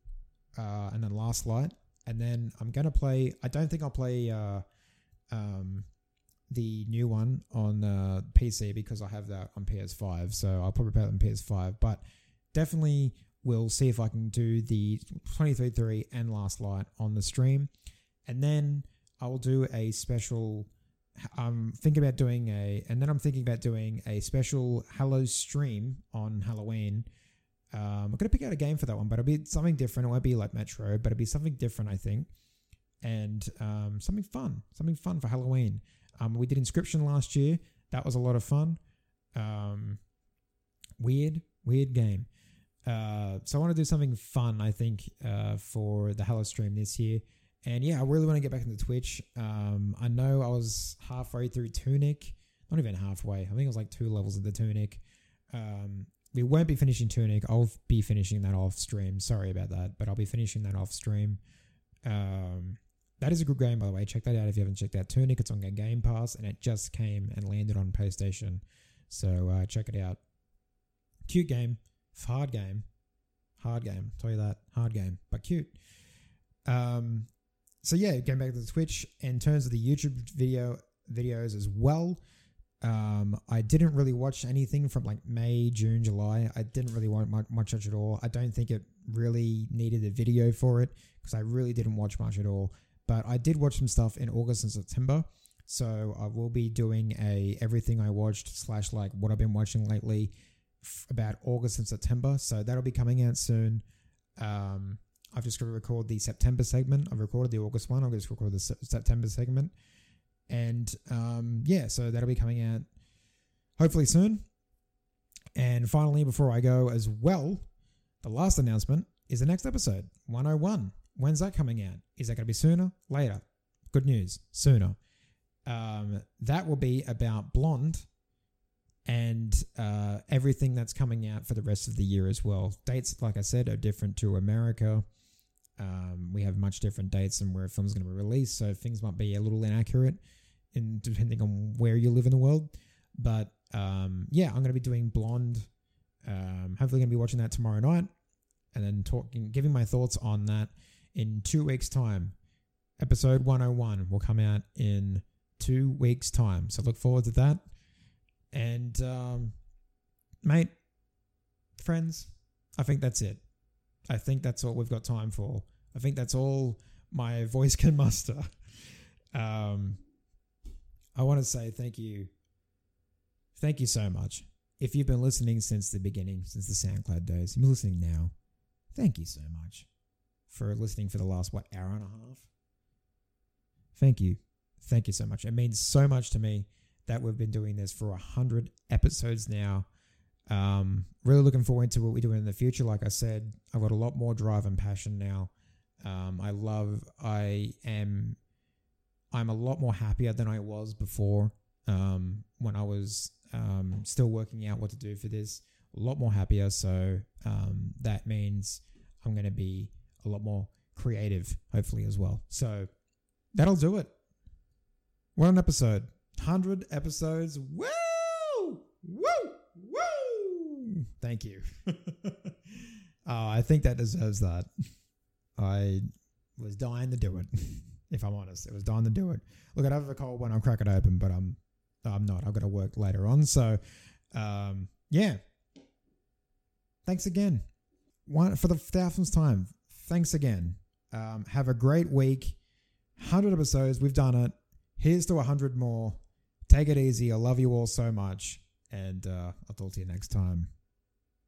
uh, and then Last Light and then I'm gonna play. I don't think I'll play uh, um, the new one on uh, PC because I have that on PS5. So I'll probably play it on PS5, but definitely we'll see if I can do the 2033 and Last Light on the stream, and then I will do a special. I'm thinking about doing a, and then I'm thinking about doing a special Halo stream on Halloween um, I'm gonna pick out a game for that one, but it'll be something different. It won't be like Metro, but it'll be something different, I think, and um, something fun, something fun for Halloween. Um, we did Inscryption last year. That was a lot of fun. Um, weird, weird game. Uh, so I want to do something fun, I think, uh, for the Halo stream this year. And yeah, I really want to get back into Twitch. Um, I know I was halfway through Tunic, not even halfway. I think it was like two levels of the Tunic. Um, we won't be finishing Tunic. I'll be finishing that off stream. Sorry about that, but I'll be finishing that off stream. Um, that is a good game, by the way. Check that out if you haven't checked out Tunic. It's on Game Pass, and it just came and landed on PlayStation. So uh, check it out. cute game, hard game, hard game. Tell you that hard game, but cute. Um, so yeah, going back to the Twitch in terms of the YouTube video videos as well. Um, I didn't really watch anything from like May, June, July. I didn't really want much, much at all. I don't think it really needed a video for it because I really didn't watch much at all. But I did watch some stuff in August and September. So I will be doing a everything I watched slash like what I've been watching lately f- about August and September. So that'll be coming out soon. Um, I've just got to record the September segment. I've recorded the August one. I'll just record the Se- September segment. And um, yeah, so that'll be coming out hopefully soon. And finally, before I go as well, the last announcement is the next episode, 101. When's that coming out? Is that going to be sooner? Later? Good news, sooner. Um, that will be about Blonde and uh, everything that's coming out for the rest of the year as well. Dates, like I said, are different to America. Um, we have much different dates and where a film's going to be released, so things might be a little inaccurate in depending on where you live in the world. But um, yeah, I'm going to be doing Blonde. Um, hopefully, going to be watching that tomorrow night, and then talking, giving my thoughts on that in two weeks' time. Episode 101 will come out in two weeks' time, so look forward to that. And um, mate, friends, I think that's it. I think that's all we've got time for. I think that's all my voice can muster. Um, I want to say thank you. Thank you so much. If you've been listening since the beginning, since the SoundCloud days, you're listening now. Thank you so much for listening for the last, what, hour and a half? Thank you. Thank you so much. It means so much to me that we've been doing this for a 100 episodes now. Um, really looking forward to what we do in the future. Like I said, I've got a lot more drive and passion now. Um, I love, I am, I'm a lot more happier than I was before um, when I was um, still working out what to do for this. A lot more happier. So um, that means I'm going to be a lot more creative, hopefully, as well. So that'll do it. What an episode. 100 episodes. Woo! Woo! Woo! Thank you. uh, I think that deserves that. I was dying to do it, if I'm honest. It was dying to do it. Look, I'd have a cold one, I'll crack it open, but I'm, I'm not. I've got to work later on. So, um, yeah. Thanks again. One For the thousandth time, thanks again. Um, have a great week. 100 episodes. We've done it. Here's to 100 more. Take it easy. I love you all so much. And uh, I'll talk to you next time.